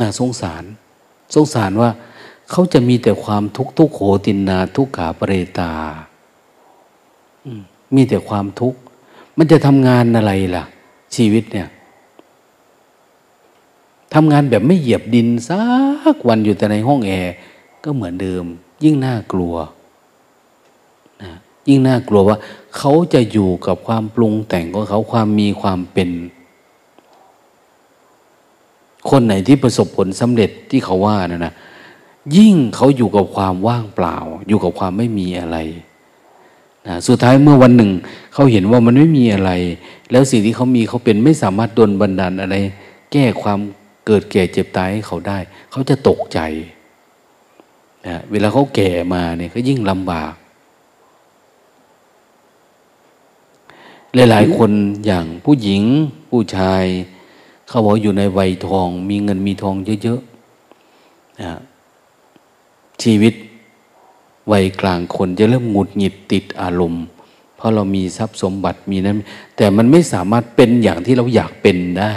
น่าสงสาร สงสารว่า เขาจะมีแต่ความทุกข์ทุกโขตินนาทุกขาปเรตา มีแต่ความทุกข์มันจะทำงานอะไรล่ะ ชีวิตเนี่ยทำงานแบบไม่เหยียบดินสักวันอยู่แต่ในห้องแอร์ก็เหมือนเดิม ยิ่งน่ากลัวนะยิ่งน่ากลัวว่า เขาจะอยู่กับความปรุงแต่งของเขาความมีความเป็น คนไหนที่ประสบผลสำเร็จที่เขาว่านะนะ ยิ่งเขาอยู่กับความว่างเปล่า อยู่กับความไม่มีอะไรนะสุดท้ายเมื่อวันหนึ่ง เขาเห็นว่ามันไม่มีอะไร แล้วสิ่งที่เขามีเขาเป็นไม่สามารถดลบันดาลอะไร แก้ความเกิดแก่เจ็บตายให้เขาได้ เขาจะตกใจนะเวลาเขาแก่มาเนี่ยก็ยิ่งลำบาก หลายๆ คนอย่างผู้หญิงผู้ชาย เขาบอกอยู่ในวัยทอง มีเงินมีทองเยอะๆนะ ชีวิตวัยกลางคนจะเริ่มหงุดหงิดติดอารมณ์ เพราะเรามีทรัพย์สมบัติมีนั้น แต่มันไม่สามารถเป็นอย่างที่เราอยากเป็นได้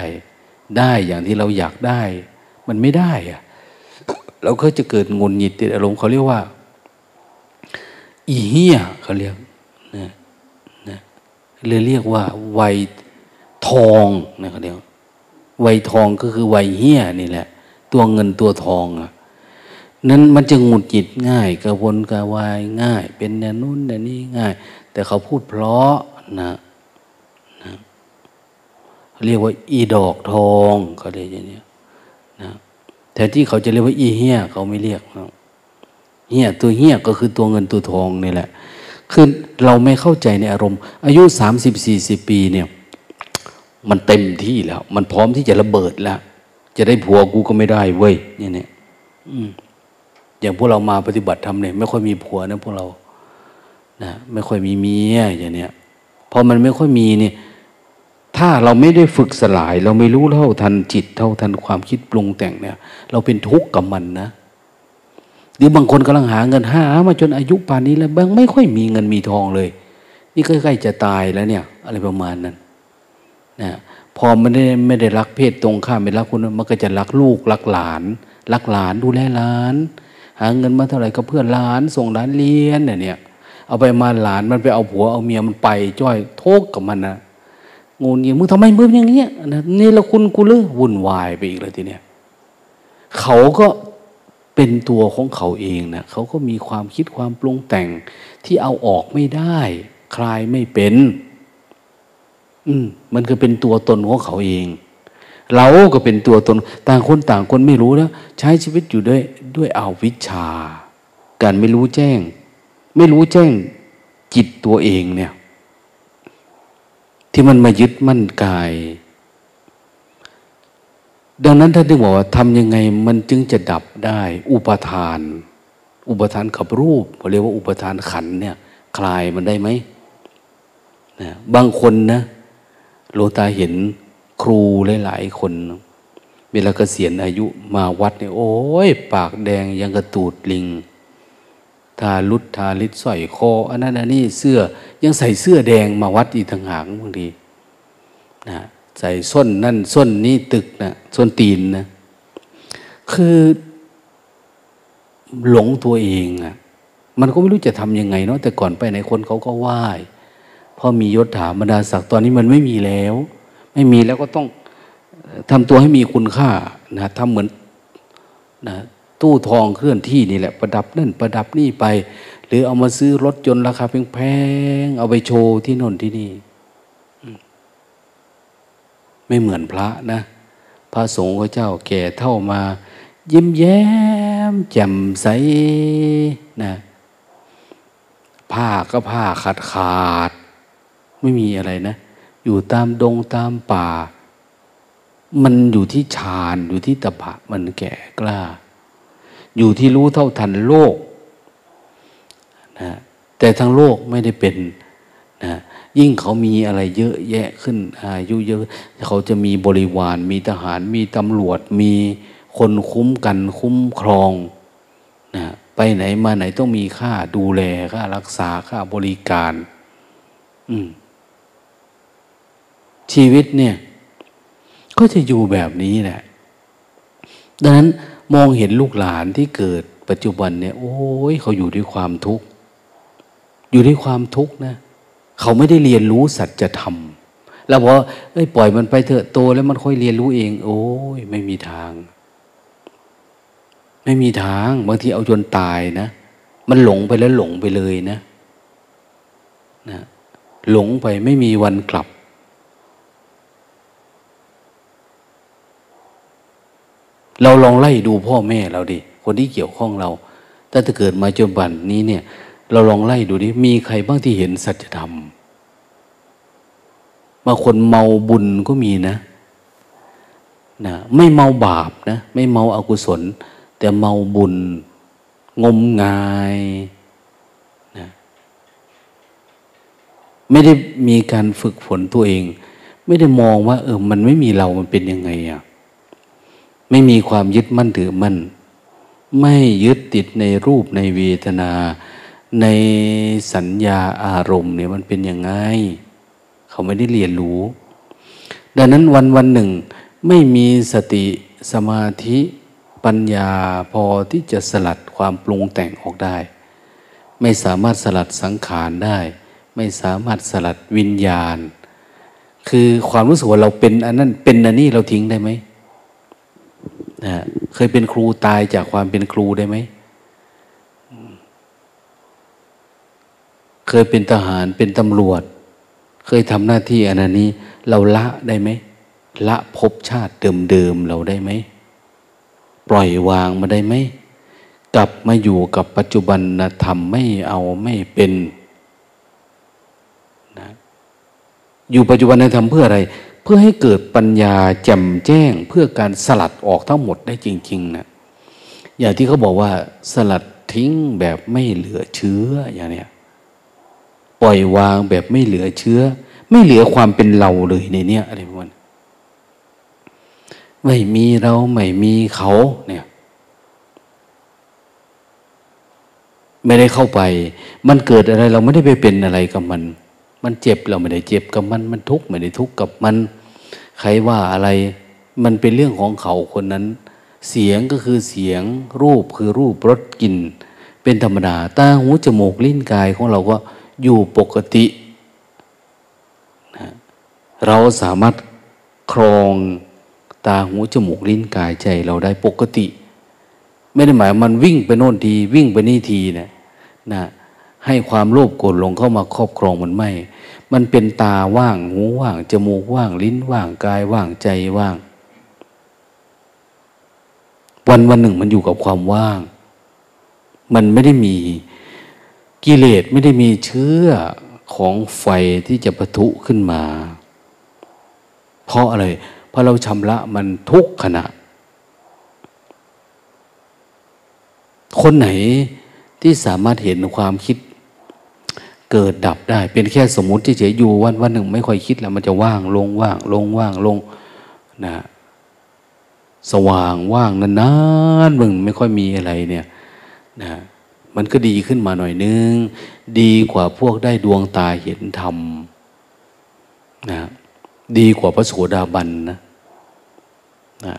ได้อย่างที่เราอยากได้ มันไม่ได้อะเราก็จะเกิดงุนหงิดติดอารมณ์เขาเรียกว่า อีเฮียเขาเรียกนะนะเลยเรียกว่าวัยทองนะเขาเรียกวัยทองก็คือวัยเฮียนี่แหละ ตัวเงินตัวทองอะ นั้นมันจะงุดหงิดง่ายกระวนกระวายง่าย เป็นแนนู้นแนนี้ง่าย แต่เขาพูดเพราะนะนะเรียกว่าอีดอกทองเขาเรียกอย่างนี้นะแต่ที่เขาจะเรียกว่าอีเฮียเขาไม่เรียกนะเฮียตัวเฮียก็คือตัวเงินตัวทองนี่แหละคือเราไม่เข้าใจในอารมณ์ อายุสามสิบสี่สิบปีเนี่ย มันเต็มที่แล้ว มันพร้อมที่จะระเบิดแล้ว จะได้ผัวกูก็ไม่ได้เว้ยเนี่ยเนี่ยอืม อย่างพวกเรามาปฏิบัติธรรมเนี่ยไม่ค่อยมีผัวนะพวกเรานะไม่ค่อยมีเมียอย่างเนี้ยพอมันไม่ค่อยมีเนี่ยถ้าเราไม่ได้ฝึกสลาย เราไม่รู้เท่าทันจิตเท่าทันความคิดปรุงแต่งเนี่ย เราเป็นทุกข์กับมันนะหรือบางคนกำลังหาเงินหามาจนอายุป่านนี้แล้วบางไม่ค่อยมีเงินมีทองเลย นี่ใกล้ๆจะตายแล้วเนี่ย อะไรประมาณนั้นนะพอไม่ได้ไม่ได้รักเพศตรงข้ามไม่รักคนมันก็จะรักลูกรักหลาน รักหลานดูแลหลาน หาเงินมาเท่าไหร่ก็เพื่อหลานส่งหลานเรียนเนี่ยเอาไปมาหลานมันไปเอาผัวเอาเมียมันไปจ้อยโทกกับมันนะงูเงี้ยมึงทำไมมึงอย่างเงี้ยนะนี่ละคุณกูเลยวุ่นวายไปอีกเลยทีเนี้ยเขาก็เป็นตัวของเขาเองนะเขาก็มีความคิดความปรุงแต่งที่เอาออกไม่ได้ คลายไม่เป็น อืมมันก็เป็นตัวตนของเขาเอง เราก็เป็นตัวตน ต่างคนต่างคนไม่รู้แล้ว ใช้ชีวิตอยู่ด้วยด้วยอาวิชชา การไม่รู้แจ้ง ไม่รู้แจ้งจิตตัวเองเนี่ย ที่มันมายึดมั่นกาย ดังนั้นท่านถึงบอกว่าทำยังไงมันจึงจะดับได้ อุปทาน อุปทานขับรูปเขาเรียกว่าอุปทานขันเนี่ย คลายมันได้ไหมนะบางคนนะโลตาเห็น ครูหลายๆคน เวลาเกษียณอายุมาวัดเนี่ยโอ้ย ปากแดงยังกระตูดลิง ทาลุดทาลิดสอยคออันนั้นอันนี้เสื้อยังใส่เสื้อแดงมาวัดอีกทางหางบางทีนะใส่ส้นนั่นส้นนี้ตึกนะส้นตีนนะคือหลงตัวเองอะ่ะมันก็ไม่รู้จะทำยังไงเนาะแต่ก่อนไปไหนคนเขาก็ไหว้พอมียศถาบรรดาศักดิ์ตอนนี้มันไม่มีแล้ว ไม่มีแล้วก็ต้องทำตัวให้มีคุณค่านะทำเหมือนนะตู้ทองเคลื่อนที่นี่แหละ ประดับนั่นประดับนี่ไป หรือเอามาซื้อรถยนต์ราคาแพงๆเอาไปโชว์ที่นนที่นี่ ไม่เหมือนพระนะ พระสงฆ์พระเจ้าแก่เท่ามา ยิ้มแย้มแจ่มใสนะผ้าก็ผ้าขาดขาด ไม่มีอะไรนะ อยู่ตามดงตามป่า มันอยู่ที่ฌานอยู่ที่ตบะมันแก่กล้า อยู่ที่รู้เท่าทันโลกนะแต่ทั้งโลกไม่ได้เป็นนะยิ่งเขามีอะไรเยอะแยะขึ้น อายุเยอะ เขาจะมีบริวาร มีทหาร มีตำรวจ มีคนคุ้มกันคุ้มครองนะไปไหนมาไหนต้องมีค่าดูแลค่ารักษาค่าบริการ อืม ชีวิตเนี่ย ก็จะอยู่แบบนี้แหละ ดังนั้นมองเห็นลูกหลานที่เกิดปัจจุบันเนี่ย โอ้ยเขาอยู่ด้วยความทุกข์ อยู่ด้วยความทุกข์นะ เขาไม่ได้เรียนรู้สัจธรรม แล้วบอเอ้ยปล่อยมันไปเถอะโตแล้วมันค่อยเรียนรู้เอง โอ้ยไม่มีทาง ไม่มีทางบางทีเอาจนตายนะ มันหลงไปแล้วหลงไปเลยนะนะหลงไปไม่มีวันกลับ เราลองไล่ดูพ่อแม่เราดิ คนที่เกี่ยวข้องเราตั้งแต่เกิดมาจนบันนี้เนี่ย เราลองไล่ดูดิ มีใครบ้างที่เห็นสัจธรรมบางคนเมาบุญก็มีนะนะไม่เมาบาปนะ ไม่เมาอากุศล แต่เมาบุญ งมงายนะไม่ได้มีการฝึกฝนตัวเอง ไม่ได้มองว่า เออ มันไม่มีเรามันเป็นยังไงอะ่ะ ไม่มีความยึดมั่นถือมั่น ไม่ยึดติดในรูปในเวทนา ในสัญญาอารมณ์เนี่ยมันเป็นยังไง เขาไม่ได้เรียนรู้ ดังนั้นวันวันหนึ่ง ไม่มีสติสมาธิปัญญาพอที่จะสลัดความปรุงแต่งออกได้ ไม่สามารถสลัดสังขารได้ ไม่สามารถสลัดวิญญาณ คือความรู้สึกว่าเราเป็นอันนั้นเป็นอันนี้เราทิ้งได้ไหม นะเคยเป็นครูตายจากความเป็นครูได้ไหม เคยเป็นทหารเป็นตำรวจ เคยทำหน้าที่อันนี้ เราละได้ไหม ละภพชาติเดิมๆเราได้ไหม ปล่อยวางมาได้ไหม กลับมาอยู่กับปัจจุบันธรรมไม่เอาไม่เป็นนะอยู่ปัจจุบันธรรมเพื่ออะไร เพื่อให้เกิดปัญญาแจ่มแจ้งเพื่อการสลัดออกทั้งหมดได้จริง ๆนะอย่างที่เขาบอกว่า สลัดทิ้งแบบไม่เหลือเชื้ออย่างเนี้ยปล่อยวางแบบไม่เหลือเชื้อ ไม่เหลือความเป็นเราเลยในเนี้ยอะไรประมาณไม่มีเราไม่มีเขาเนี่ย ไม่ได้เข้าไป มันเกิดอะไร เราไม่ได้ไปเป็นอะไรกับมัน มันเจ็บเราไม่ได้เจ็บกับมัน มันทุกข์ไม่ได้ทุกข์กับมัน ใครว่าอะไร มันเป็นเรื่องของเขาคนนั้น เสียงก็คือเสียง รูปคือรูปรสกลิ่น เป็นธรรมดา ตาหูจมูกลิ้นกายของเราก็อยู่ปกติ เราสามารถครองตาหูจมูกลิ้นกายใจเราได้ปกติ ไม่ได้หมายมันวิ่งไปโน่นที วิ่งไปนี่ทีเนะนะ ให้ความโลภโกรธหลงเข้ามาครอบครองมันไม่ มันเป็นตาว่างหูว่าง จมูกว่าง ลิ้นว่างกายว่างใจว่าง วันวันหนึ่งมันอยู่กับความว่าง มันไม่ได้มีกิเลสไม่ได้มีเชื้อของไฟที่จะปะทุขึ้นมา เพราะอะไร เพราะเราชำระมันทุกขณะ คนไหนที่สามารถเห็นความคิด เกิดดับได้ เป็นแค่สมมติเฉยๆอยู่วันวันหนึ่งไม่ค่อยคิดแล้วมันจะว่างลงว่างลงว่างลงนะสว่างว่างนานๆมึงไม่ค่อยมีอะไรเนี่ยนะมันก็ดีขึ้นมาหน่อยนึง ดีกว่าพวกได้ดวงตาเห็นธรรมนะดีกว่าพระโสดาบันนะนะ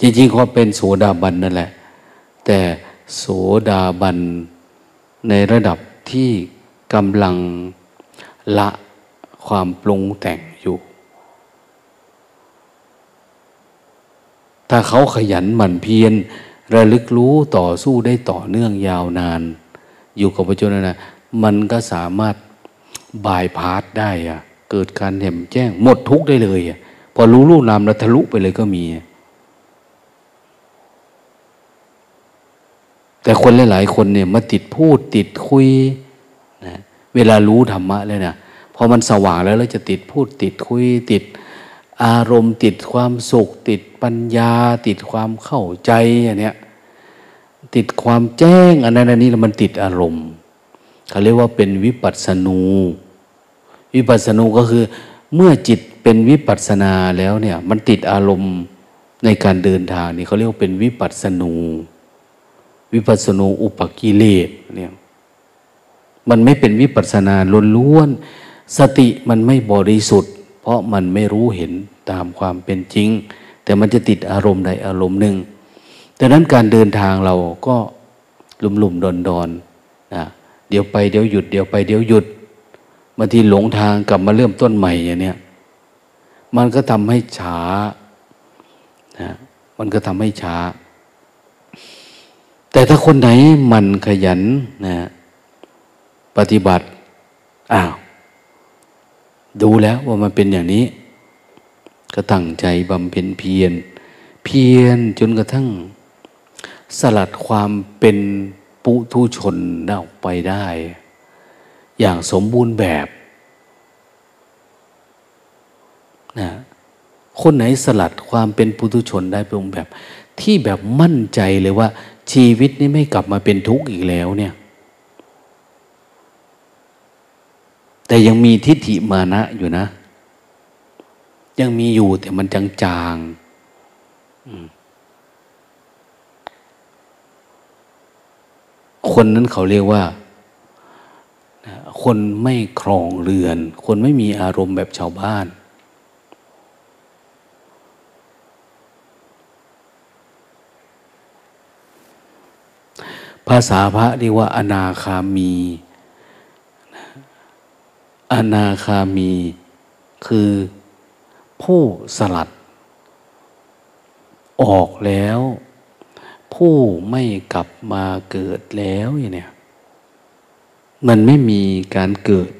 จริงๆเขาเป็นโสดาบันนั่นแหละ แต่ โสดาบัน ในระดับที่กำลังละความปรุงแต่งอยู่ ถ้าเขาขยันหมั่นเพียรระลึกรู้ต่อสู้ได้ต่อเนื่องยาวนาน อยู่กับปัจจุบันนะมันก็สามารถบายพาสได้อะเกิดการเห็นแจ้งหมดทุกได้เลยอะพอรู้รูปนามแล้วทะลุไปเลยก็มี แต่คนหลาย ๆ คนเนี่ยมาติดพูดติดคุยนะเวลารู้ธรรมะเลยนะพอมันสว่างแล้วเราจะติดพูดติดคุยติดอารมณ์ติดความสุข ติดปัญญา ติดความเข้าใจอันเนี้ยติดความแจ้งอันนั้นอันนี้มันติดอารมณ์เขาเรียกว่าเป็นวิปัสสนู วิปัสสนูก็คือ เมื่อจิตเป็นวิปัสสนาแล้วเนี่ยมันติดอารมณ์ในการเดินทางนี่เขาเรียกว่าเป็นวิปัสสนู วิปัสสนูอุปกิเลสเนี่ยมันไม่เป็นวิปัสนาล้วนสติมันไม่บริสุทธิ์ เพราะมันไม่รู้เห็นตามความเป็นจริง แต่มันจะติดอารมณ์ใดอารมณ์หนึ่งดังนั้นการเดินทางเราก็ลุ่มหลุมดอนดอนนะเดี๋ยวไปเดี๋ยวหยุดเดี๋ยวไปเดี๋ยวหยุดบางทีหลงทางกลับมาเริ่มต้นใหม่อย่างเนี้ยมันก็ทำให้ช้านะมันก็ทำให้ช้า แต่ถ้าคนไหนมันขยันนะปฏิบัติอ้าวดูแล้วว่ามันเป็นอย่างนี้ ก็ตั้งใจบำเพ็ญเพียรเพียรจนกระทั่ง สลัดความเป็นปุถุชนออกไปได้ อย่างสมบูรณ์แบบนะคนไหนสลัดความเป็นปุถุชนได้เป็นแบบ ที่แบบมั่นใจเลยว่า ชีวิตนี้ไม่กลับมาเป็นทุกข์อีกแล้วเนี่ย แต่ยังมีทิฏฐิมานะอยู่นะ ยังมีอยู่แต่มันจางๆคนนั้นเขาเรียกว่า คนไม่ครองเรือน คนไม่มีอารมณ์แบบชาวบ้าน ภาษาพระเรียกว่า อนาคามี อนาคามีคือผู้สลัด ออกแล้ว ผู้ไม่กลับมาเกิดแล้วอย่างเนี้ยมันไม่มีการเกิด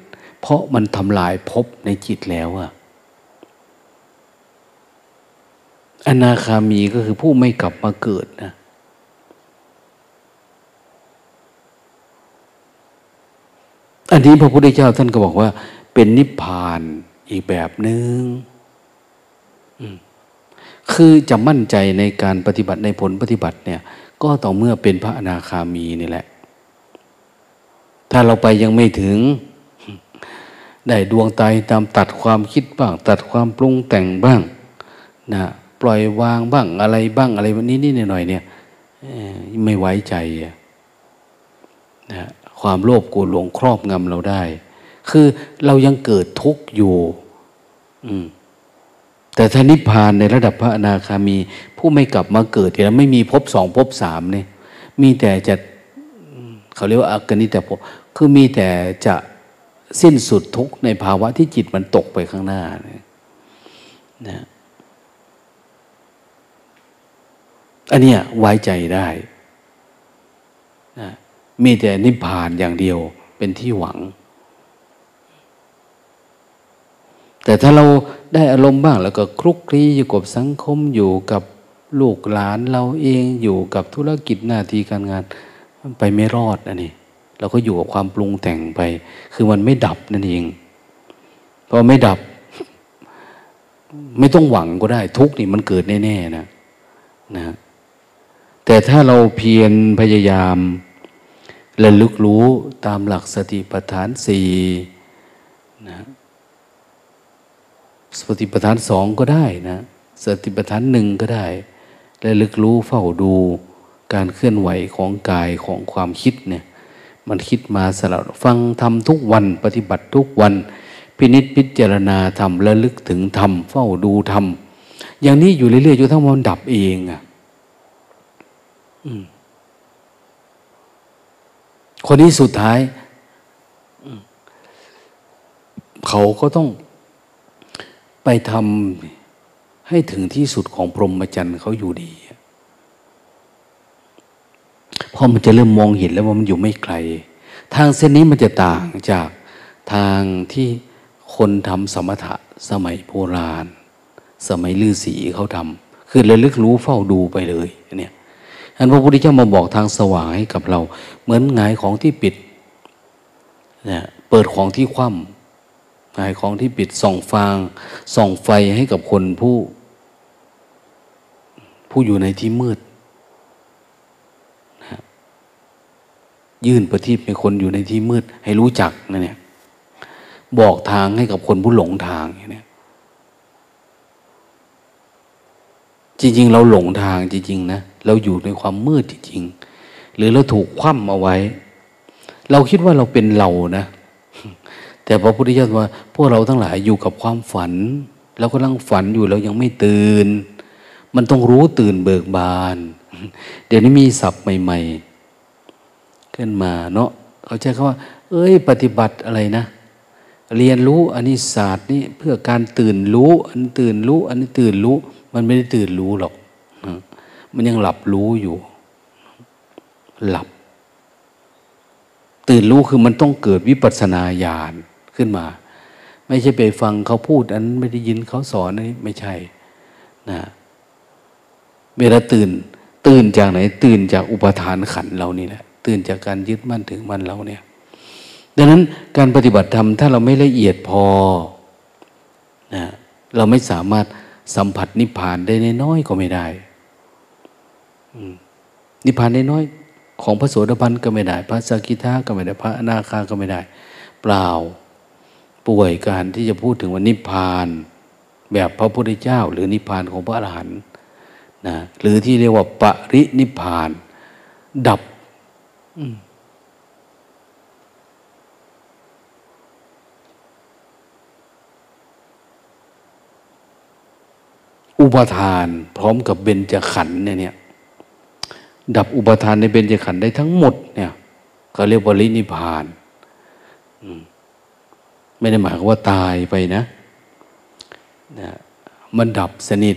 เพราะมันทำลายภพในจิตแล้วอะอนาคามีก็คือผู้ไม่กลับมาเกิดนะ อันนี้พระพุทธเจ้าท่านก็บอกว่า เป็นนิพพานอีกแบบหนึง่งคือจะมั่นใจในการปฏิบัติในผลปฏิบัติเนี่ย ก็ต่อเมื่อเป็นพระอนาคามีนี่แหละ ถ้าเราไปยังไม่ถึง ได้ดวงตายตามตัดความคิดบ้าง ตัดความปรุงแต่งบ้างนะปล่อยวางบ้างอะไรบ้างอะไรวันนี้นี่หน่อยเนี่ยไม่ไว้ใจนะ ความโลภโกรธหลงครอบงำเราได้ คือเรายังเกิดทุกข์อยู่ อืมแต่ถ้านิพพานในระดับพระอนาคามี ผู้ไม่กลับมาเกิดแล้วไม่มีภพสองภพสามเนี่ย มีแต่จะเขาเรียกว่าอากนิแต่ภพคือมีแต่จะสิ้นสุดทุกในภาวะที่จิตมันตกไปข้างหน้าเนี่ยนะอันเนี้ยไว้ใจได้ มีแต่นิพพานอย่างเดียวเป็นที่หวัง แต่ถ้าเราได้อารมณ์บ้างแล้วก็คลุกคลีอยู่กับสังคมอยู่กับลูกหลานเราเองอยู่กับธุรกิจหน้าที่การงาน มันไปไม่รอดนะนี่เราก็อยู่กับความปรุงแต่งไป คือมันไม่ดับนั่นเองพอไม่ดับ ไม่ต้องหวังก็ได้ ทุกนี่มันเกิดแน่ๆนะนะแต่ถ้าเราเพียรพยายาม ระลึกรู้ตามหลักสติปัฏฐานสี่นะสติปัฏฐานสองก็ได้นะสติปัฏฐานหนึ่งก็ได้ระลึกรู้เฝ้าดูการเคลื่อนไหวของกายของความคิดเนี่ยมันคิดมาสลับฟังทำทุกวันปฏิบัติทุกวัน พินิษพิจารณาทำระลึกถึงทำเฝ้าดูทำอย่างนี้อยู่เรื่อยๆจนทั้งมันดับเองอะ คนนี้สุดท้าย เขาก็ต้องไปทำให้ถึงที่สุดของพรหมจรรย์เขาอยู่ดีเพราะมันจะเริ่มมองเห็นแล้วว่ามันอยู่ไม่ไกล ทางเส้นนี้มันจะต่างจากทางที่คนทำสมถะสมัยโบราณ สมัยลือศีเขาทำคือระลึกรู้เฝ้าดูไปเลยเนี่ย อันพระพุทธเจ้ามาบอกทางสว่างให้กับเรา เหมือนงายของที่ปิดเนี่ยเปิดของที่คว่ำงายของที่ปิดส่องฟางส่องไฟให้กับคนผู้ ผู้อยู่ในที่มืดนะยื่นประทีปให้คนอยู่ในที่มืด ให้รู้จักนะเนี่ยบอกทางให้กับคนผู้หลงทางอย่างนี้จริง ๆ เราหลงทางจริง ๆ นะ เราอยู่ในความมืดจริงๆหรือเราถูกคว่ำเอาไว้ เราคิดว่าเราเป็นเรานะ แต่พระพุทธเจ้าว่า พวกเราทั้งหลายอยู่กับความฝันเราก็ลังฝันอยู่เรายังไม่ตื่น มันต้องรู้ตื่นเบิกบาน เดี๋ยวนี้มีศัพท์ใหม่ ๆ ขึ้นมาเนาะเขาใช้คำว่า เอ้ย ปฏิบัติอะไรนะเรียนรู้อันนี้ศาสตร์นี่เพื่อการตื่นรู้ อันตื่นรู้ อันนี้ตื่นรู้ มันไม่ได้ตื่นรู้หรอก มันยังหลับรู้อยู่ หลับ ตื่นรู้คือมันต้องเกิดวิปัสสนาญาณขึ้นมา ไม่ใช่ไปฟังเขาพูด อันไม่ได้ยินเขาสอนนี่ไม่ใช่นะเวลาตื่น ตื่นจากไหน ตื่นจากอุปทานขันเรานี่แหละตื่นจากการยึดมั่นถึงมันเราเนี่ย ดังนั้นการปฏิบัติธรรมถ้าเราไม่ละเอียดพอนะเราไม่สามารถสัมผัสนิพพานได้น้อยก็ไม่ได้ นิพพานได้น้อยของพระโสดาบันก็ไม่ได้ พระสกิทาก็ไม่ได้พระอนาคาก็ไม่ได้ เปล่าป่วยการที่จะพูดถึงว่านิพพาน แบบพระพุทธเจ้า หรือนิพพานของพระอรหันต์นะหรือที่เรียกว่าปรินิพพาน ดับอุปทาน พร้อมกับเบญจขันธ์เนี่ย ดับอุปทานในเบญจขันธ์ได้ทั้งหมดเนี่ยก็เรียกว่าลินิพานไม่ได้หมายความว่าตายไปนะนะมันดับสนิท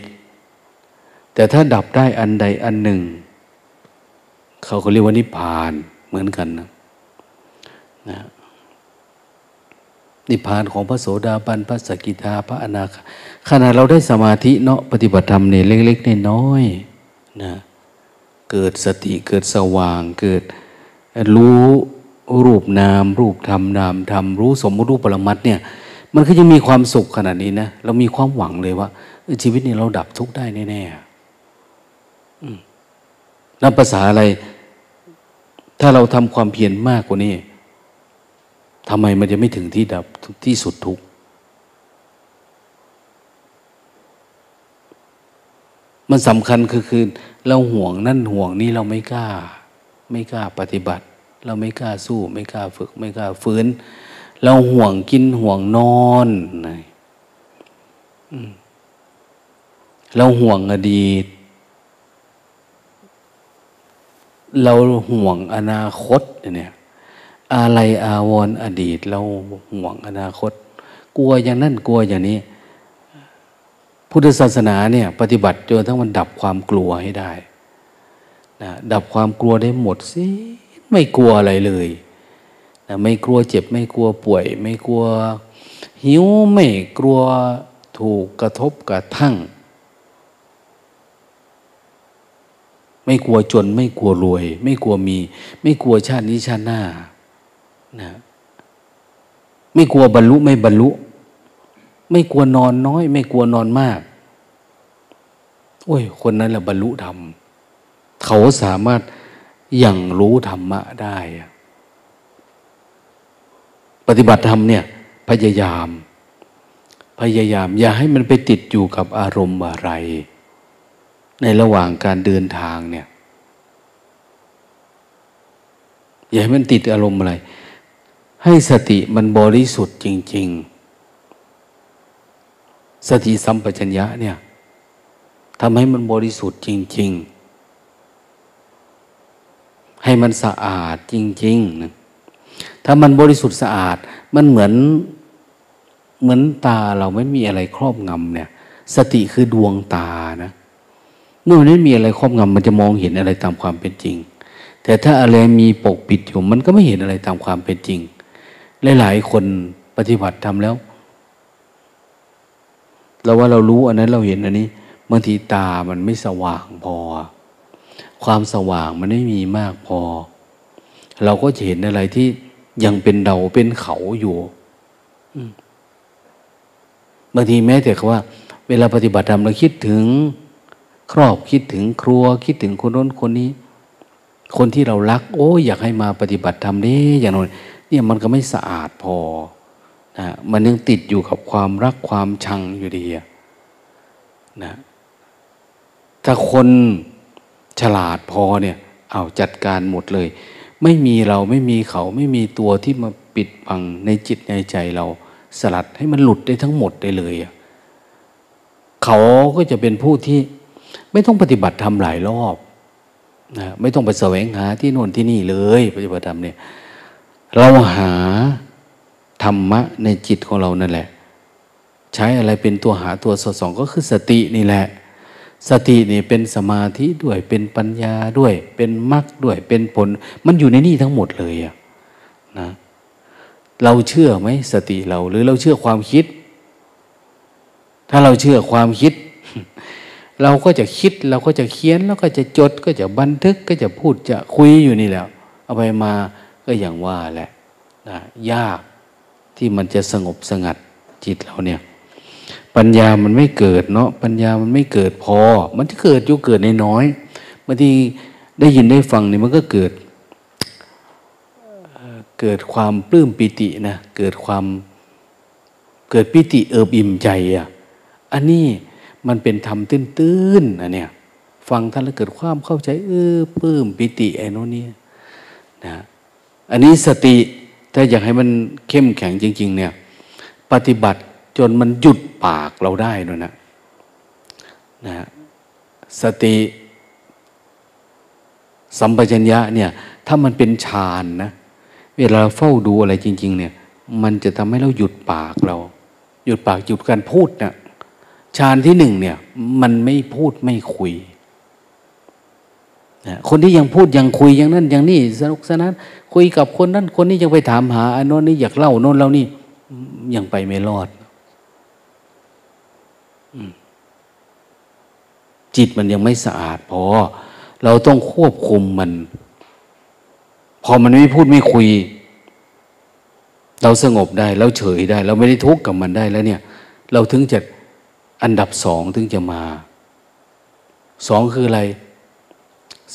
แต่ถ้าดับได้อันใดอันหนึ่ง เขาก็เรียกว่านิพานเหมือนกันนะนะนิพพานของพระโสดาบันพระสกิทาพระอนาคาขณะเราได้สมาธิเนาะปฏิบัติธรรมเนี่ยเล็กๆน้อยๆนะ เกิดสติเกิดสว่างเกิดรู้รูปนาม รูปธรรมนามธรรมรู้สมมติรูปปรมัตเนี่ยมันก็ยังมีความสุขขนาดนี้นะเรามีความหวังเลยว่าชีวิตนี้เราดับทุกข์ได้แน่ๆนับภาษาอะไร ถ้าเราทำความเพียรมากกว่านี้ทำไมมันจะไม่ถึงที่ดับที่สุดทุกมันสำคัญคือคือ เราห่วงนั่นห่วงนี่เราไม่กล้า ไม่กล้าปฏิบัติ เราไม่กล้าสู้ ไม่กล้าฝึก ไม่กล้าฟื้น เราห่วงกินห่วงนอนเราห่วงอดีต เราห่วงอนาคตเนี่ยอะไรอาวรอดีต เราห่วงอนาคต กลัวอย่างนั้นกลัวอย่างนี้ พุทธศาสนาเนี่ยปฏิบัติจนทั้งมันดับความกลัวให้ได้นะดับความกลัวได้หมดสิไม่กลัวอะไรเลยนะไม่กลัวเจ็บไม่กลัวป่วย ไม่กลัว หิวไม่กลัวถูกกระทบกระทั่ง ไม่กลัวจนไม่กลัวรวย ไม่กลัวมี ไม่กลัวชาตินี้ชาติหน้านะไม่กลัวบรรลุไม่บรรลุ ไม่กลัวนอนน้อย ไม่กลัวนอนมาก โอ้ย คนนั้นแหละบรรลุธรรม เขาสามารถอย่างรู้ธรรมะได้ ปฏิบัติธรรมเนี่ย พยายาม พยายาม อย่าให้มันไปติดอยู่กับอารมณ์อะไร ในระหว่างการเดินทางเนี่ย อย่าให้มันติดอารมณ์อะไร ให้สติมันบริสุทธิ์จริง ๆ สติสัมปชัญญะเนี่ยทำให้มันบริสุทธิ์จริง ๆ ให้มันสะอาดจริงๆนะถ้ามันบริสุทธิ์สะอาด มันเหมือนเหมือนตาเราไม่มีอะไรครอบงำเนี่ย สติคือดวงตานะเมื่อมันไม่มีอะไรครอบงำมันจะมองเห็นอะไรตามความเป็นจริง แต่ถ้าอะไรมีปกปิดอยู่ มันก็ไม่เห็นอะไรตามความเป็นจริง หลายๆคนปฏิบัติทำแล้ว เราว่าเรารู้อันนั้นเราเห็นอันนี้บางทีตามันไม่สว่างพอ ความสว่างมันไม่มีมากพอ เราก็จะเห็นอะไรที่ยังเป็นเราเป็นเขาอยู่บางทีแม้แต่ว่า เวลาปฏิบัติธรรมเราคิดถึง ครอบคิดถึงครัว คิดถึงคนน้นคนนี้ คนที่เรารัก โอ้อยากให้มาปฏิบัติธรรมนี้อย่างนั้นเนี่ยมันก็ไม่สะอาดพอ มันยังติดอยู่กับความรักความชังอยู่ดีนะถ้าคนฉลาดพอเนี่ย เอาจัดการหมดเลย ไม่มีเราไม่มีเขาไม่มีตัวที่มาปิดบังในจิตในใจเราสลัดให้มันหลุดได้ทั้งหมดได้เลยเขาก็จะเป็นผู้ที่ไม่ต้องปฏิบัติทำหลายรอบนะไม่ต้องไปแสวงหาที่โน่นที่นี่เลย ปฏิบัติธรรมเนี่ย เราหา ธรรมะในจิตของเรานั่นแหละ ใช้อะไรเป็นตัวหาตัวสอดส่องก็คือสตินี่แหละ สตินี่เป็นสมาธิด้วยเป็นปัญญาด้วย เป็นมรรคด้วยเป็นผล มันอยู่ในนี่ทั้งหมดเลยอะนะเราเชื่อไหมสติเราหรือเราเชื่อความคิด ถ้าเราเชื่อความคิด เราก็จะคิดเราก็จะเขียน แล้วก็จะจด ก็จะบันทึกก็จะพูดจะคุยอยู่นี่แหละเอาไปมาก็อย่างว่าแหละนะยาก ที่มันจะสงบสงัดจิตเราเนี่ย ปัญญามันไม่เกิดเนาะปัญญามันไม่เกิดพอ มันจะเกิดอยู่เกิดในน้อยบางทีได้ยินได้ฟังเนี่ยมันก็เกิดเกิดความปลื้มปิตินะเกิดความเกิดปิติเอิบอิ่มใจอะอันนี้มันเป็นธรรมตื้นๆนะเนี่ยฟังท่านแล้วเกิดความเข้าใจเออปลื้มปิติไอ้นนี่นะอันนี้สติ ถ้าอยากให้มันเข้มแข็งจริง ๆ เนี่ย ปฏิบัติจนมันหยุดปากเราได้นะนะนะสติสัมปชัญญะเนี่ยถ้ามันเป็นฌานนะเวลาเฝ้าดูอะไรจริง ๆ เนี่ย มันจะทำให้เราหยุดปากเรา หยุดปากหยุดการพูดเนะี่ยฌานที่หนึ่งเนี่ย มันไม่พูดไม่คุย คนที่ยังพูดยังคุยย่างนั้นย่างนี้สนุกสนานคุยกับคนนั้นคนนี้ยังไปถามหาอันโน้นนี่อยากเล่าโน้นเล่านี่ยังไปไม่รอดจิตมันยังไม่สะอาดพอเราต้องควบคุมมัน พอมันไม่พูดไม่คุย เราสงบได้เราเฉยได้ เราไม่ได้ทุกข์กับมันได้แล้วเนี่ย เราถึงจะอันดับสองถึงจะมาสองคืออะไร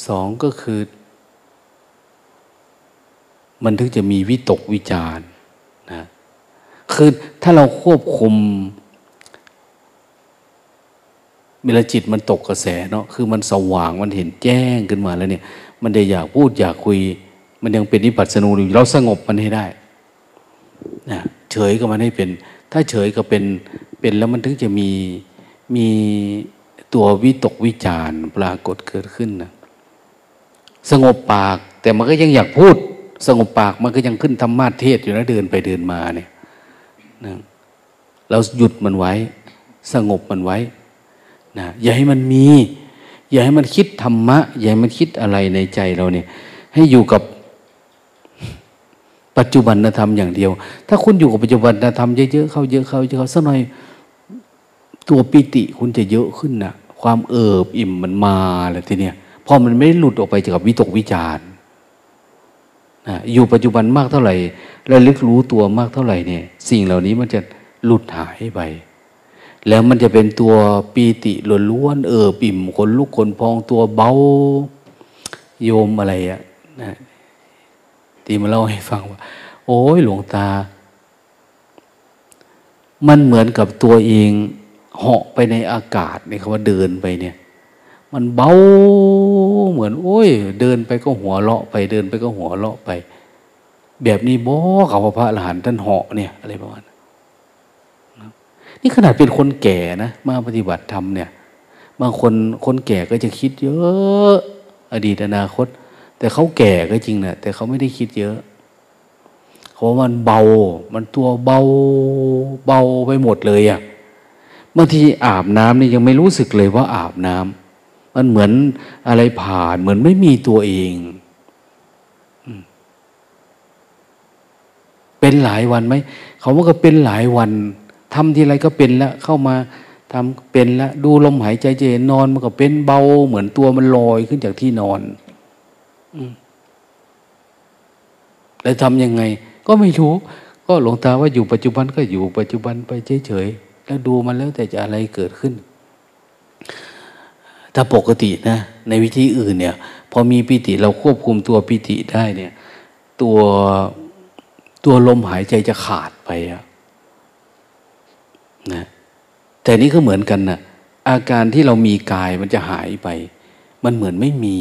สองก็คือ มันถึงจะมีวิตกวิจารนะคือถ้าเราควบคุมเวลาจิตมันตกกระแสเนาะคือมันสว่างมันเห็นแจ้งขึ้นมาแล้วเนี่ย มันได้อยากพูดอยากคุย มันยังเป็นนิพพานูอยู่เราสงบมันให้ได้นะเฉยก็มันให้เป็น ถ้าเฉยก็เป็นเป็นแล้วมันถึงจะมีมีตัววิตกวิจารปรากฏเกิดขึ้นนะ สงบปาก แต่มันก็ยังอยากพูด สงบปากมันก็ยังขึ้นธรรมาเทศอยู่นะเดินไปเดินมาเนี่ยนะเราหยุดมันไว้ สงบมันไว้นะอย่าให้มันมี อย่าให้มันคิดธรรมะ อย่าให้มันคิดอะไรในใจเราเนี่ย ให้อยู่กับปัจจุบันธรรมอย่างเดียว ถ้าคุณอยู่กับปัจจุบันธรรมเยอะๆเข้าเยอะเข้าเยอะเข้าสักหน่อยตัวปิติคุณจะเยอะขึ้นนะความเอิบอิ่มมันมาแล้วทีเนี้ย พอมันไม่หลุดออกไปจากวิตกวิจารนะอยู่ปัจจุบันมากเท่าไหร่และลึกรู้ตัวมากเท่าไหร่เนี่ย สิ่งเหล่านี้มันจะหลุดหายไป แล้วมันจะเป็นตัวปีติล้วนเอิบอิ่มคนลุกคนพองตัวเบาโยมอะไรอะนะตีมาเล่าให้ฟังว่า โอ้ยหลวงตา มันเหมือนกับตัวเองเหาะไปในอากาศเนี่ยคำว่าเดินไปเนี่ย มันเบาเหมือน โอ้ย เดินไปก็หัวเลาะไปเดินไปก็หัวเลาะไป แบบนี้บ่เขาพระอรหันต์ท่านเหาะเนี่ยอะไรประมาณนี่ขนาดเป็นคนแก่นะมาปฏิบัติธรรมเนี่ย บางคนคนแก่ก็จะคิดเยอะ อดีตอนาคต แต่เขาแก่ก็จริงนะแต่เขาไม่ได้คิดเยอะเพราะมันเบา มันตัวเบาเบาไปหมดเลยอะ่ะบางทีอาบน้ำนี่ยังไม่รู้สึกเลยว่าอาบน้ำ มันเหมือนอะไรผ่าน เหมือนไม่มีตัวเอง เป็นหลายวันไหมเขาว่าก็เป็นหลายวันทำทีไรก็เป็นแล้วเข้ามาทำเป็นแล้วดูลมหายใจเจนอนมันก็เป็นเบา เหมือนตัวมันลอยขึ้นจากที่นอนแล้วทำยังไง ก็ไม่รู้ ก็หลวงตาว่าอยู่ปัจจุบันก็อยู่ปัจจุบันไปเฉยๆแล้วดูมันแล้วแต่จะอะไรเกิดขึ้น ถ้าปกตินะ ในวิธีอื่นเนี่ยพอมีปิติเราควบคุมตัวปิติได้เนี่ย ตัวตัวลมหายใจจะขาดไปอะนะแต่นี้ก็เหมือนกันนะอาการที่เรามีกายมันจะหายไป มันเหมือนไม่มี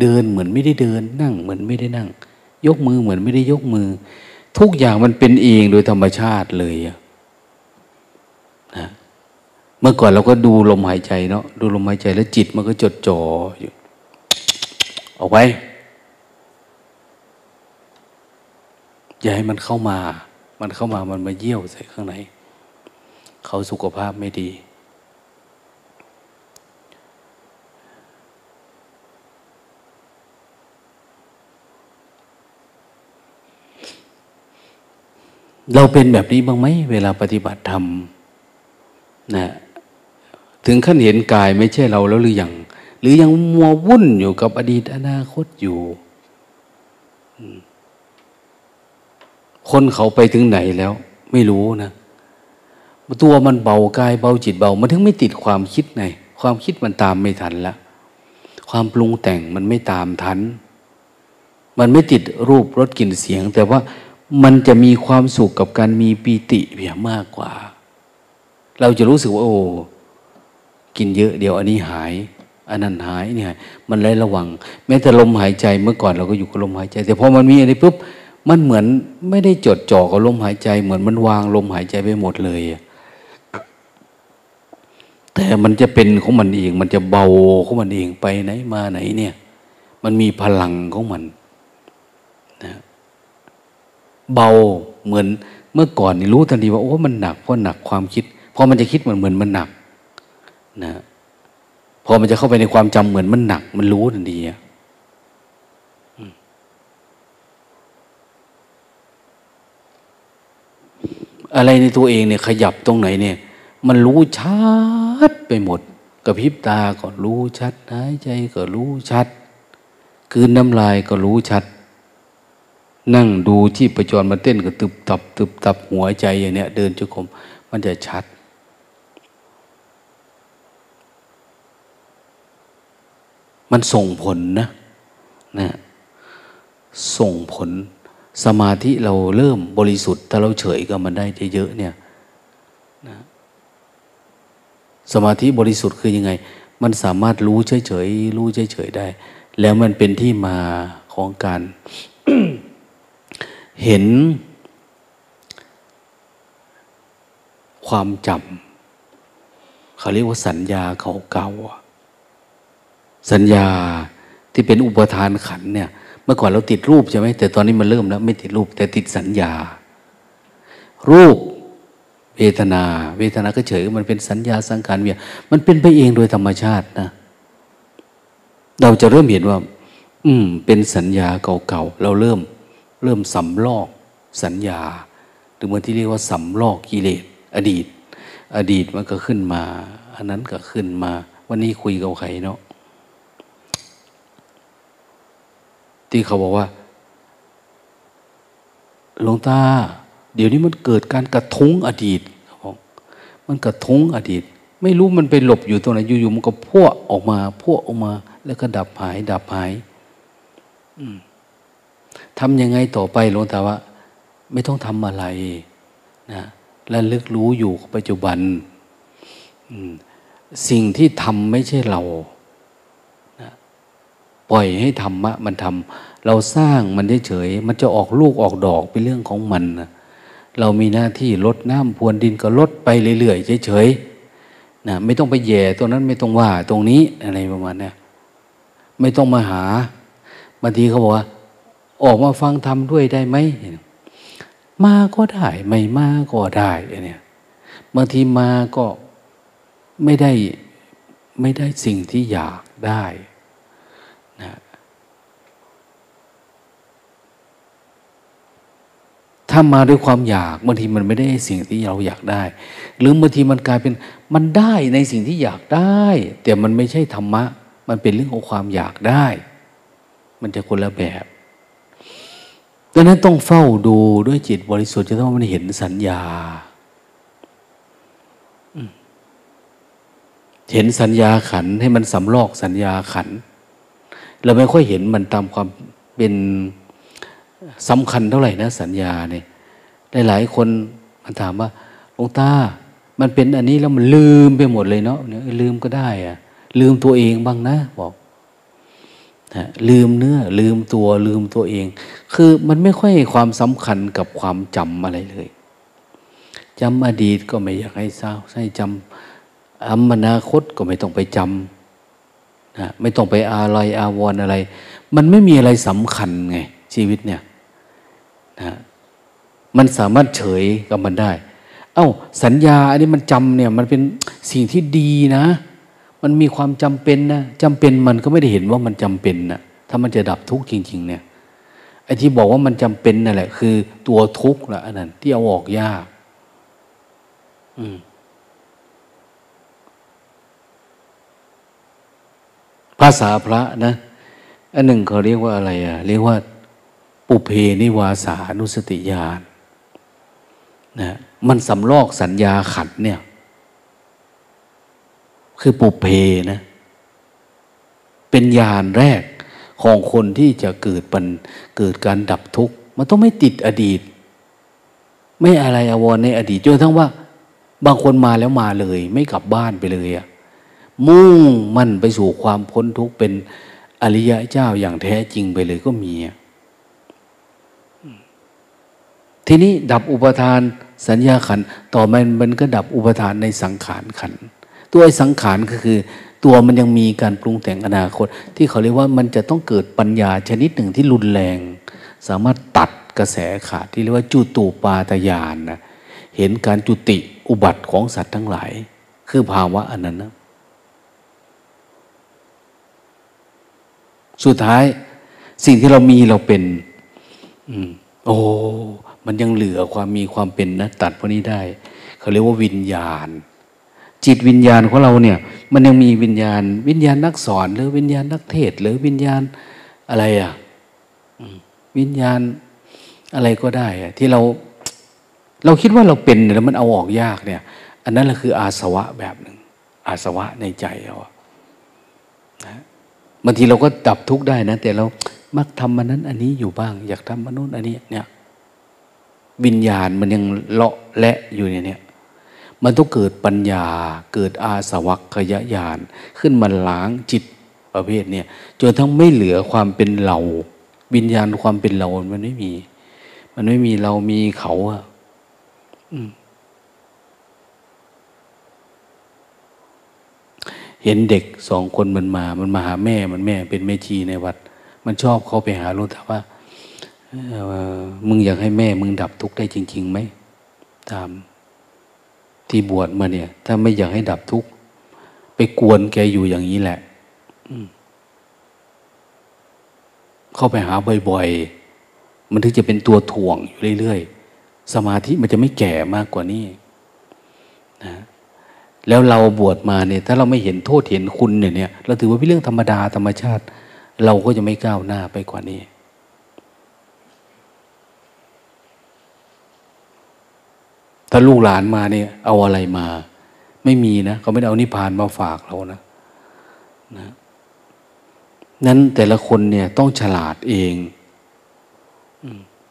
เดินเหมือนไม่ได้เดิน นั่งเหมือนไม่ได้นั่ง ยกมือเหมือนไม่ได้ยกมือ ทุกอย่างมันเป็นเองโดยธรรมชาติเลยนะ เมื่อก่อนเราก็ดูลมหายใจเนาะดูลมหายใจแล้วจิตมันก็จดจ่ออยู่ออกไปอย่าให้มันเข้ามา มันเข้ามามันมาเยี่ยวใส่ข้างในเขาสุขภาพไม่ดี เราเป็นแบบนี้บ้างไหมเวลาปฏิบัติธรรมนะ ถึงขั้นเห็นกายไม่ใช่เราแล้วหรือยังหรือยังมัววุ่นอยู่กับอดีตอนาคตอยู่คนเขาไปถึงไหนแล้ว ไม่รู้นะตัวมันเบากายเบาจิตเบา มันถึงไม่ติดความคิดไงความคิดมันตามไม่ทันละความปรุงแต่งมันไม่ตามทัน มันไม่ติดรูปรสกลิ่นเสียง แต่ว่ามันจะมีความสุขกับการมีปีติเพียมากกว่า เราจะรู้สึกว่าโอ้ กินเยอะเดี๋ยวอันนี้หายอันนั้นหายเนี่ยมันเลยระวัง แม้แต่ลมหายใจเมื่อก่อนเราก็อยู่กับลมหายใจ แต่พอมันมีอะไรปุ๊บมันเหมือนไม่ได้จดจ่อกับลมหายใจ เหมือนมันวางลมหายใจไปหมดเลยแต่มันจะเป็นของมันเอง มันจะเบาของมันเองไปไหนมาไหนเนี่ย มันมีพลังของมันนะเบาเหมือนเมื่อก่อนนี่รู้ทันทีว่าโอ้มันหนักเพราะหนักความคิดพอมันจะคิดเหมือนเหมือนมันหนัก นะพอมันจะเข้าไปในความจำเหมือนมันหนัก มันรู้ทันทีอะอะไรในตัวเองเนี่ยขยับตรงไหนเนี่ย มันรู้ชัดไปหมดกระพริบตาก็รู้ชัดหายใจก็รู้ชัด คืนน้ำลายก็รู้ชัด นั่งดูที่ประจรมาเต้นก็ตึบตับตึบตับหัวใจอย่างเนี้ย เดินจุกมมันจะชัด มันส่งผลนะนะ ส่งผลสมาธิเราเริ่มบริสุทธิ์ ถ้าเราเฉยกับมันได้เยอะเนี่ยนะสมาธิบริสุทธิ์คือยังไง มันสามารถรู้เฉยๆรู้เฉยๆได้ แล้วมันเป็นที่มาของการเห็นความจำเขาเรียกว่าสัญญาเก่าๆ สัญญาที่เป็นอุปทานขันเนี่ย เมื่อก่อนเราติดรูปใช่ไหมแต่ตอนนี้มันเริ่มแล้วไม่ติดรูป แต่ติดสัญญา รูปเวทนา เวทนาก็เฉยมันเป็นสัญญาสังขารเวียมันเป็นไปเองโดยธรรมชาตินะเราจะเริ่มเห็นว่า อืม เป็นสัญญาเก่าๆเราเริ่ม เริ่มสำลอกสัญญา หรือมื่อที่เรียกว่าสำลอกกิเลสอดีต อดีตมันก็ขึ้นมา อันนั้นก็ขึ้นมา วันนี้คุยกับใครเนาะ ที่เขาบอกว่าหลวงตา เดี๋ยวนี้มันเกิดการกระทุ้งอดีตขอกมันกระทุ้งอดีต ไม่รู้มันไปหลบอยู่ตรงไหนอยู่ๆมันก็พวกออกมาพวกออกมา แล้วก็ดับหาย ดับหายทำยังไงต่อไปหลวงตาว่า ไม่ต้องทำอะไรนะและลึกรู้อยู่ปัจจุบันสิ่งที่ทำไม่ใช่เรา ปล่อยให้ธรรมะมันทำเราสร้างมันเฉยมันจะออกลูกออกดอกเป็นเรื่องของมันนะเรามีหน้าที่ลดน้ำพรวนดินก็ลดไปเรื่อยๆเฉยๆนะไม่ต้องไปแย่ตรงนั้นไม่ต้องว่าตรงนี้อะไรประมาณนี้ไม่ต้องมาหาบางทีเขาบอกว่า ออกมาฟังธรรมด้วยได้ไหมมาก็ได้ ไม่มาก็ได้เนี่ยบางทีมาก็ไม่ได้ไม่ได้สิ่งที่อยากได้นะ ถ้ามาด้วยความอยากบางทีมันไม่ได้สิ่งที่เราอยากได้ หรือบางทีมันกลายเป็นมันได้ในสิ่งที่อยากได้ แต่มันไม่ใช่ธรรมะ มันเป็นเรื่องของความอยากได้ มันจะคนละแบบดังนั้นต้องเฝ้าดูด้วยจิตบริสุทธิ์จะต้องมันเห็นสัญญาเห็นสัญญาขันให้มันสำลอกสัญญาขัน เราไม่ค่อยเห็นมันตามความเป็น สำคัญเท่าไหร่นะ สัญญาเนี่ยหลายๆคนมันถามว่าหลวงตา มันเป็นอันนี้แล้วมันลืมไปหมดเลยเนาะเนี่ยลืมก็ได้อะลืมตัวเองบ้างนะบอกนะลืมเนื้อ ลืมตัวลืมตัวเอง คือมันไม่ค่อยความสำคัญกับความจำอะไรเลยจำอดีตก็ไม่อยากให้เศร้าให้จำอมนาคตก็ไม่ต้องไปจำนะไม่ต้องไปอาลัยอาวรออะไร มันไม่มีอะไรสำคัญไงชีวิตเนี่ย นะมันสามารถเฉยกับมันได้ เอา้าสัญญาอันนี้มันจำเนี่ยมันเป็นสิ่งที่ดีนะ มันมีความจำเป็นนะจำเป็นมันก็ไม่ได้เห็นว่ามันจำเป็นนะถ้ามันจะดับทุกข์จริง ๆ เนี่ยไอ้ที่บอกว่ามันจำเป็นนั่นแหละ คือตัวทุกข์ละอันนั้นที่เอาออกยาก อืมภาษาพระนะ อันหนึ่งเขาเรียกว่าอะไรอะ เรียกว่า ปุเพนิวาสานุสติญาณนะมันสำลอกสัญญาขันเนี่ย คือปุเพนะ เป็นญาณแรกของคนที่จะเกิดปันเกิดการดับทุกข์ มันต้องไม่ติดอดีต ไม่อะไรอววรในอดีตจนทั้งว่า บางคนมาแล้วมาเลย ไม่กลับบ้านไปเลยอะมุ่งมั่นไปสู่ความพ้นทุกข์เป็นอริยะเจ้าอย่างแท้จริงไปเลยก็มี ทีนี้ดับอุปทานสัญญาขันต่อมามันก็ดับอุปทานในสังขารขันตัวไอ้สังขารก็คือ ตัวมันยังมีการปรุงแต่งอนาคต ที่เขาเรียกว่ามันจะต้องเกิดปัญญาชนิดหนึ่งที่รุนแรง สามารถตัดกระแสขาดที่เรียกว่าจุตูปาตยานนะเห็นการจุติอุบัติของสัตว์ทั้งหลาย คือภาวะอันนั้นนะสุดท้ายสิ่งที่เรามีเราเป็น อืม โอ้ มันยังเหลือความมีความเป็นนะตัดพวกนี้ได้เขาเรียกว่าวิญญาณ จิตวิญญาณของเราเนี่ย มันยังมีวิญญาณ วิญญาณนักสอนหรือวิญญาณนักเทศหรือวิญญาณอะไรอะวิญญาณอะไรก็ได้อะที่เราเราคิดว่าเราเป็นแล้วมันเอาออกยากเนี่ย อันนั้นแหละคืออาสวะแบบหนึ่งอาสวะในใจเรานะบางทีเราก็ดับทุกข์ได้นะ แต่เรามักทำมันนั้น อันนี้อยู่บ้าง อยากทำมันนู้นอันนี้เนี่ย วิญญาณมันยังเลาะและอยู่เนี่ยมันต้องเกิดปัญญาเกิดอาสวัคยญาณขึ้นมาล้างจิตประเภทเนี่ยจนทั้งไม่เหลือความเป็นเรา วิญญาณความเป็นเรามันไม่มี มันไม่มีเรามีเขาอะอืมเห็นเด็กสองคนมันมา มันมาหาแม่มันแม่เป็นแม่ชีในวัด มันชอบเขาไปหาลูกแต่ว่า มึงอยากให้แม่ มึงดับทุกข์ได้จริงๆไหมตามที่บวชมาเนี่ย ถ้าไม่อยากให้ดับทุกข์ไปกวนแกอยู่อย่างนี้แหละเข้าไปหาบ่อยๆ มันถึงจะเป็นตัวถ่วงอยู่เรื่อยๆ สมาธิมันจะไม่แก่มากกว่านี้นะแล้วเราบวชมาเนี่ย ถ้าเราไม่เห็นโทษเห็นคุณเนี่ยเนี่ย เราถือว่าเป็นเรื่องธรรมดาธรรมชาติ เราก็จะไม่ก้าวหน้าไปกว่านี้ ถ้าลูกหลานมาเนี่ย เอาอะไรมา ไม่มีนะเขาไม่ได้เอานิพพานมาฝากเรานะนะนั้นแต่ละคนเนี่ยต้องฉลาดเอง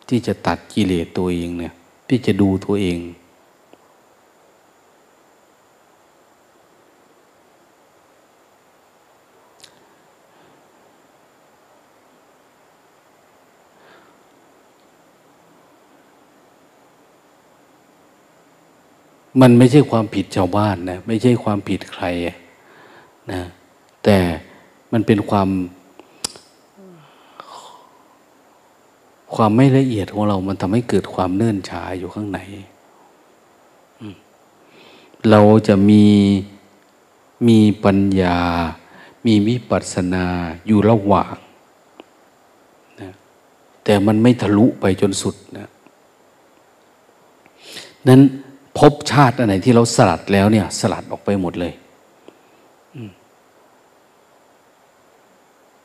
ที่จะตัดกิเลสตัวเองเนี่ย ที่จะดูตัวเอง มันไม่ใช่ความผิดชาวบ้านนะไม่ใช่ความผิดใครนะแต่มันเป็นความความไม่ละเอียดของเรา มันทำให้เกิดความเนื่นช้าอยู่ข้างใน เราจะมีมีปัญญา มีวิปัสสนาอยู่ระหว่างนะแต่มันไม่ทะลุไปจนสุดนะนั้น พบชาติอันไหนที่เราสลัดแล้วเนี่ย สลัดออกไปหมดเลย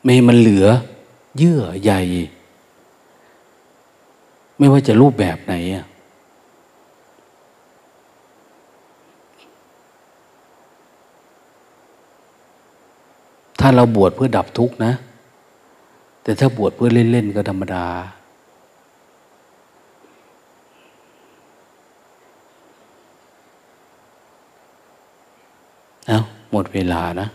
ไม่มันเหลือ เยื่อใยไม่ว่าจะรูปแบบไหนอะถ้าเราบวชเพื่อดับทุกข์นะ แต่ถ้าบวชเพื่อเล่น ๆ ก็ธรรมดา เอาหมดเวลานะ